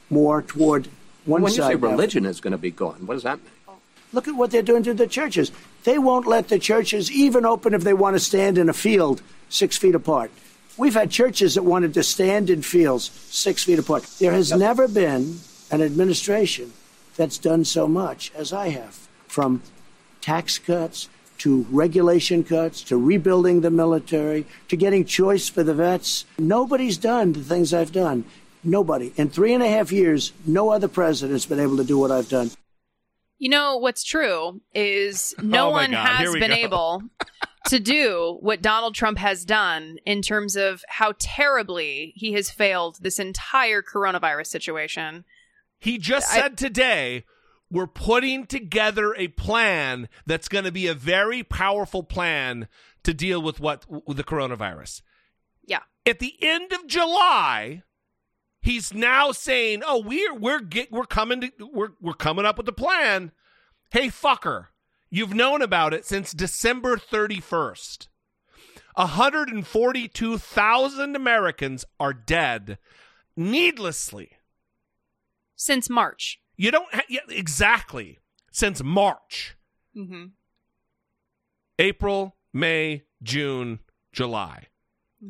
more toward one when you say side now. religion is going to be gone, what does that mean? Look at what they're doing to the churches. They won't let the churches even open if they want to stand in a field six feet apart. We've had churches that wanted to stand in fields six feet apart. There has never been an administration that's done so much as I have, from tax cuts to regulation cuts to rebuilding the military to getting choice for the vets. Nobody's done the things I've done. Nobody. In three and a half years, no other president's been able to do what I've done. You know what's true is oh no Oh my one God, has been go. able to do what Donald Trump has done in terms of how terribly he has failed this entire coronavirus situation. He just I- said today, we're putting together a plan that's going to be a very powerful plan to deal with what with the coronavirus. Yeah. At the end of July, he's now saying, "Oh, we're we're get, we're coming to we're we're coming up with a plan." Hey, fucker, you've known about it since December 31st. 142,000 Americans are dead needlessly. Since March. You don't ha- yeah, exactly since March, Mm-hmm. April, May, June, July.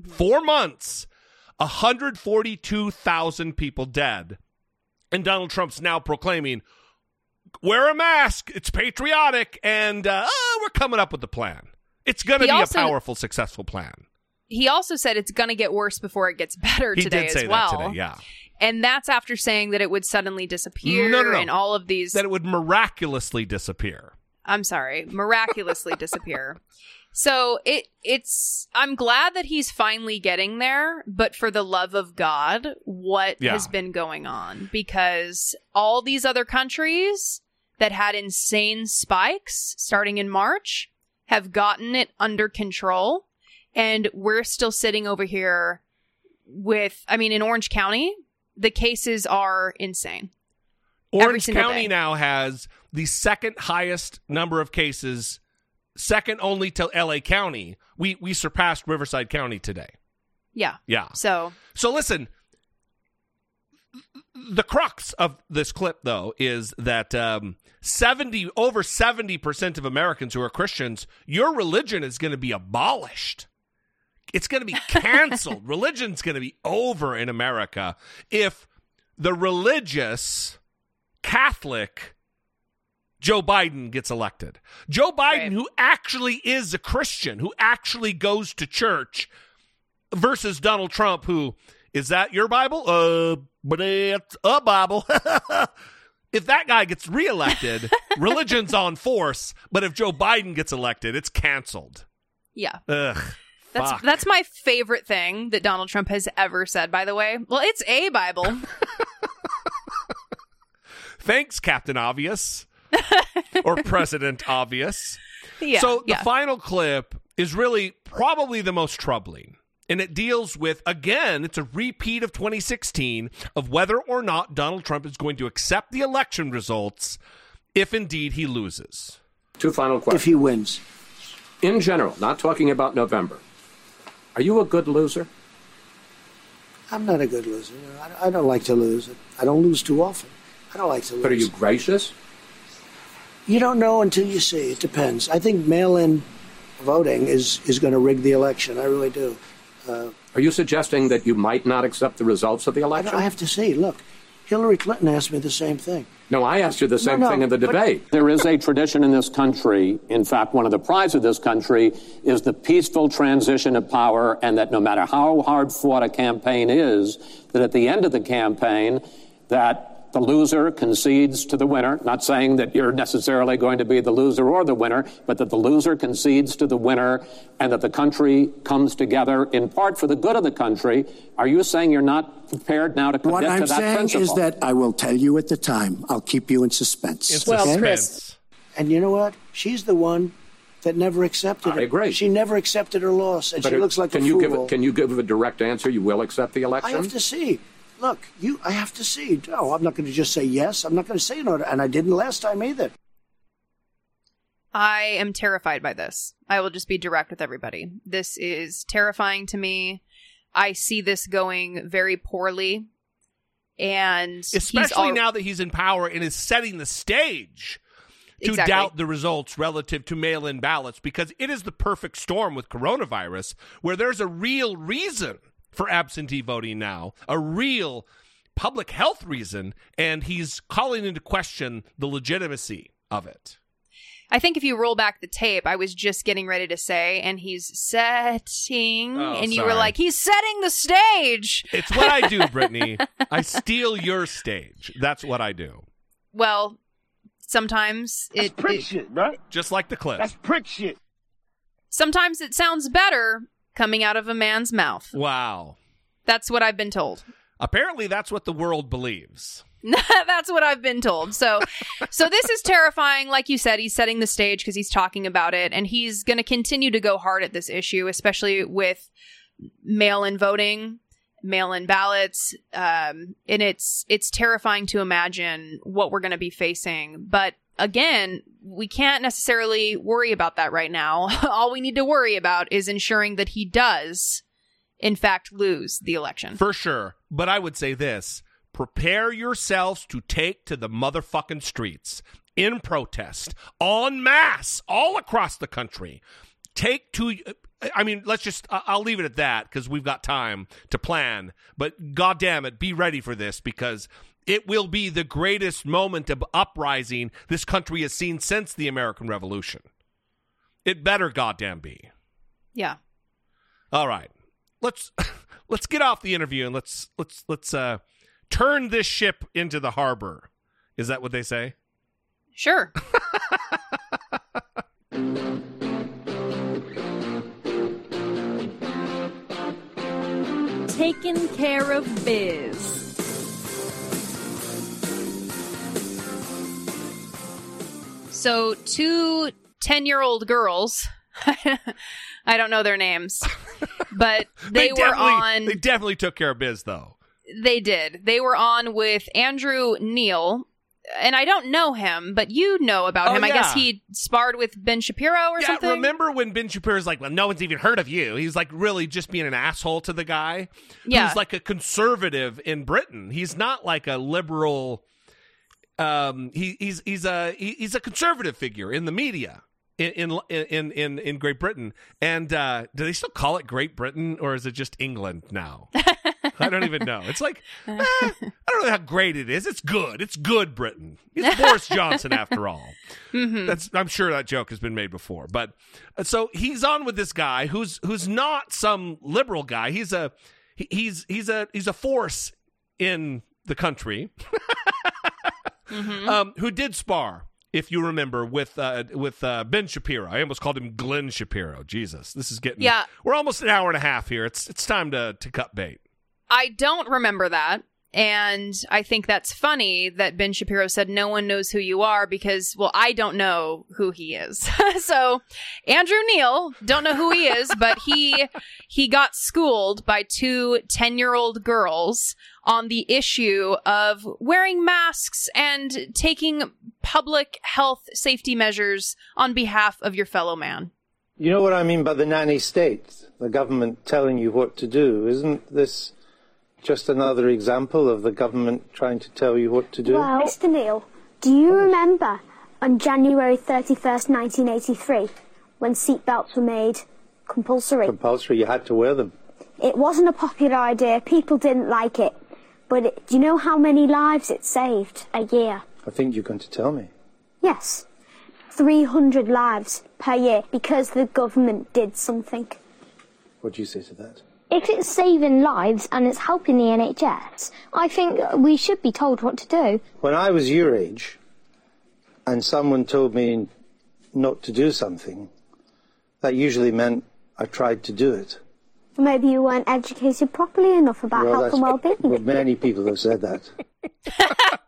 Four months, 142,000 people dead. And Donald Trump's now proclaiming, wear a mask, it's patriotic, and uh, oh, we're coming up with a plan. It's going to be also- a powerful, successful plan. He also said it's going to get worse before it gets better He today did say as well. that today, yeah. And that's after saying that it would suddenly disappear No, no, no. and all of these That it would miraculously disappear. I'm sorry, miraculously disappear. So it it's I'm glad that he's finally getting there, but for the love of God, what Yeah. has been going on? Because all these other countries that had insane spikes starting in March have gotten it under control and we're still sitting over here with I mean in Orange County, the cases are insane. Orange County day. now has the second highest number of cases, second only to LA County. We we surpassed Riverside County today. Yeah. Yeah. So So listen, the crux of this clip though is that um, 70 over 70% of Americans who are Christians, your religion is going to be abolished. It's going to be canceled. Religion's going to be over in America if the religious Catholic Joe Biden gets elected. Joe Biden, Right. who actually is a Christian, who actually goes to church, versus Donald Trump, who is that your Bible? Uh, but it's a Bible. if that guy gets reelected, religion's on force. But if Joe Biden gets elected, it's canceled. yeah. Ugh. That's fuck. that's my favorite thing that Donald Trump has ever said. By the way, well, it's a Bible. Thanks, Captain Obvious or President Obvious. yeah. so the yeah. final clip is really probably the most troubling. And it deals with, again, it's a repeat of 2016 of whether or not Donald Trump is going to accept the election results if indeed he loses. Two final questions. If he wins. In general, not talking about November, are you a good loser? I'm not a good loser. I, I don't like to lose. I don't lose too often. I don't like to lose. But are you gracious? You don't know until you see. It depends. I think mail-in voting is, is going to rig the election. I really do. Uh, Are you suggesting that you might not accept the results of the election? I have to see. Look, Hillary Clinton asked me the same thing. No, I asked you the same no, thing in the debate. There is a tradition in this country. In fact, one of the prides of this country is the peaceful transition of power, and that no matter how hard fought a campaign is, that at the end of the campaign, that the loser concedes to the winner. Not saying that you're necessarily going to be the loser or the winner, but that the loser concedes to the winner, and that the country comes together in part for the good of the country. Are you saying you're not prepared now to commit What to I'm that saying principle? is that I will tell you at the time. I'll keep you in suspense. In Well, suspense. Chris- And you know what? She's the one that never accepted I it. agree. She never accepted her loss, and But she it- looks like can a you fool. give a, Can you give a direct answer? You will accept the election? I have to see. Look, you. I have to see. No, I'm not going to just say yes. I'm not going to say no, and I didn't last time either. I am terrified by this. I will just be direct with everybody. This is terrifying to me. I see this going very poorly. And he's especially al- now that he's in power and is setting the stage to Exactly. doubt the results relative to mail-in ballots because it is the perfect storm with coronavirus where there's a real reason for absentee voting now. A real public health reason and he's calling into question the legitimacy of it. I think if you roll back the tape, I was just getting ready to say, and he's setting, Oh, and you sorry. were like, he's setting the stage. it's what i do brittany. I steal your stage. That's what i do. Well, sometimes it, it shit right just like the clip. That's prick shit. Sometimes it sounds better coming out of a man's mouth. wow That's what I've been told. apparently that's what the world believes That's what I've been told. So, so this is terrifying. Like you said, he's setting the stage because he's talking about it, and he's going to continue to go hard at this issue, especially with mail-in voting, mail-in ballots, um, and it's it's terrifying to imagine what we're going to be facing. But again, we can't necessarily worry about that right now. All we need to worry about is ensuring that he does, in fact, lose the election. For sure. But I would say this prepare yourselves to take to the motherfucking streets in protest, en masse, all across the country. Take to. I mean, let's just. I'll leave it at that because we've got time to plan. But God damn it, be ready for this because it will be the greatest moment of uprising this country has seen since the American Revolution. It better goddamn be. Yeah. All right. Let's let's get off the interview and let's let's let's uh turn this ship into the harbor. Is that what they say? Sure. Taking care of biz. So, two 10 year old girls, I don't know their names, but they, were on. They definitely took care of biz though. They did. They were on with Andrew Neil. And I don't know him, but you know about Oh, him. I guess he sparred with Ben Shapiro or Yeah, something. remember when Ben Shapiro's like, "Well, no one's even heard of you." He's like really just being an asshole to the guy. Yeah. who's like a conservative in Britain. He's not like a liberal. Um, he, he's he's a he, he's a conservative figure in the media in in in in, in Great Britain. And uh, do they still call it Great Britain or is it just England now? I don't even know. It's like eh, I don't know how great it is. It's good. It's good Britain. It's Boris Johnson after all. Mhm. That's I'm sure that joke has been made before. But uh, so he's on with this guy who's who's not some liberal guy. He's a he- he's he's a he's a force in the country um, who did spar. If you remember, with uh, with uh, Ben Shapiro, I almost called him Glenn Shapiro. Jesus, this is getting Yeah. We're almost an hour and a half here. It's it's time to to cut bait. I don't remember that. And I think that's funny that Ben Shapiro said no one knows who you are because, well, I don't know who he is. so Andrew Neil, don't know who he is, but he he got schooled by two 10 year old girls on the issue of wearing masks and taking public health safety measures on behalf of your fellow man. You know what I mean by the nanny state? The government telling you what to do. Isn't this just another example of the government trying to tell you what to do? Well, Mr. Neil, do you oh. remember on January 31st, 1983, when seatbelts were made compulsory. Compulsory, you had to wear them. It wasn't a popular idea. People didn't like it. But it, do you know how many lives it saved a year? I think you're going to tell me. Yes. 300 lives per year because the government did something. What do you say to that? If it's saving lives and it's helping the NHS, I think we should be told what to do. When I was your age and someone told me not to do something, that usually meant I tried to do it. Maybe you weren't educated properly enough about Well, health that's- and well-being. Well, many people have said that.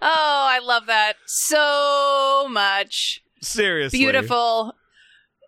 Oh, I love that so much. Seriously. Beautiful.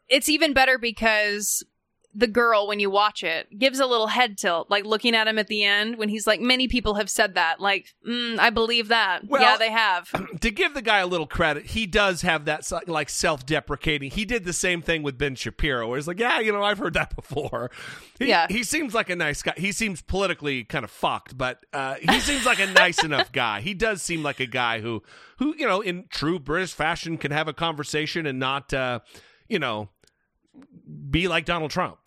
It's even better because the girl, when you watch it, gives a little head tilt, like looking at him at the end when he's like, many people have said that. Like, mm, I believe that. Well- yeah, they have. to give the guy a little credit, he does have that like self-deprecating. He did the same thing with Ben Shapiro, where he's like, "Yeah, you know, I've heard that before." He, Yeah. he seems like a nice guy. He seems politically kind of fucked, but uh, he seems like a nice enough guy. He does seem like a guy who, who you know, in true British fashion, can have a conversation and not, uh, you know, be like Donald Trump.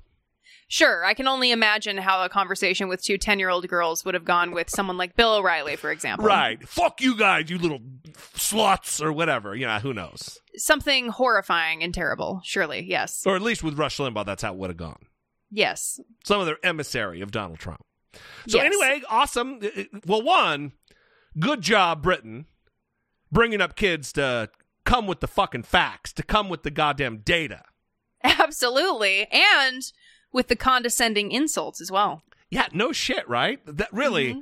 Sure, I can only imagine how a conversation with two 10 year old girls would have gone with someone like Bill O'Reilly, for example. Right? Fuck you guys, you little sluts, or whatever. You know, who knows? Something horrifying and terrible, surely. Yes. Or at least with Rush Limbaugh, that's how it would have gone. Yes. some other emissary of Donald Trump. So Yes. anyway, awesome. Uh, uh, Well, one, good job, Britain, bringing up kids to come with the fucking facts, to come with the goddamn data. Absolutely. And with the condescending insults as well. Yeah, no shit, right? That really,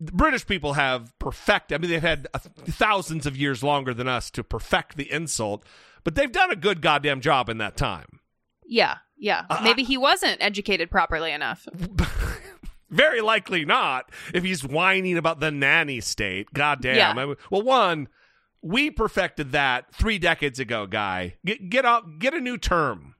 the British people have perfect. I mean, they've had thousands of years longer than us to perfect the insult, but they've done a good goddamn job in that time. Yeah. Yeah. Uh, Maybe he wasn't educated properly enough. Very likely not if he's whining about the nanny state. Goddamn. Yeah. I mean, well, one, we perfected that three decades ago, guy. Get get up, get a new term.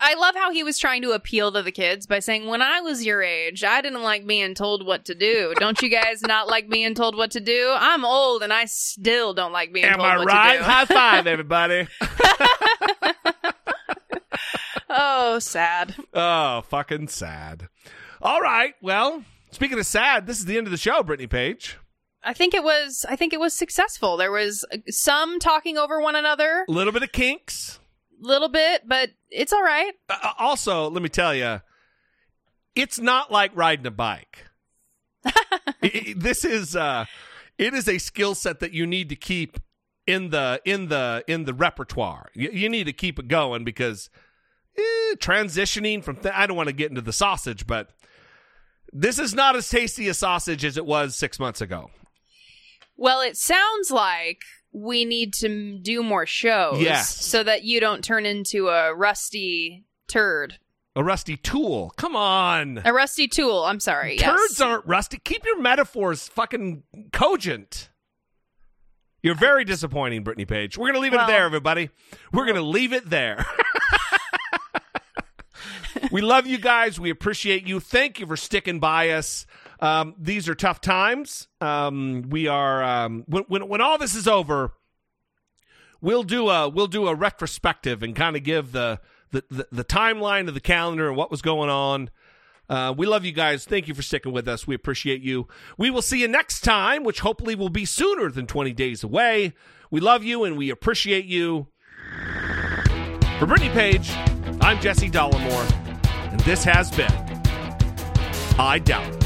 I love how he was trying to appeal to the kids by saying, When I was your age, I didn't like being told what to do. Don't you guys not like being told what to do? I'm old and I still don't like being Am told I what right? to do. Am I right? High five, everybody. oh, sad. oh, fucking sad. All right. Well, speaking of sad, this is the end of the show, Brittany Page. I think it was I think it was successful. There was uh, some talking over one another, A little bit of kinks. Little bit, but it's all right. Uh, also, let me tell you, it's not like riding a bike. I- I- this is uh, it is a skill set that you need to keep in the in the in the repertoire. You, you need to keep it going because eh, transitioning from th- I don't want to get into the sausage, but this is not as tasty a sausage as it was six months ago. Well, it sounds like we need to do more shows Yes. so that you don't turn into a rusty turd. A rusty tool. Come on. A rusty tool. I'm sorry. Turds yes. aren't rusty. Keep your metaphors fucking cogent. You're very disappointing, Brittany Page. We're going to leave it there, everybody. We're going to leave it there. we love you guys. We appreciate you. Thank you for sticking by us. Um, these are tough times. Um, we are um, when, when when all this is over, we'll do a we'll do a retrospective and kind of give the, the the the timeline of the calendar and what was going on. Uh, we love you guys. Thank you for sticking with us. We appreciate you. We will see you next time, which hopefully will be sooner than 20 days away. We love you and we appreciate you. For Brittany Page, I'm Jesse Dollemore, and this has been I Doubt.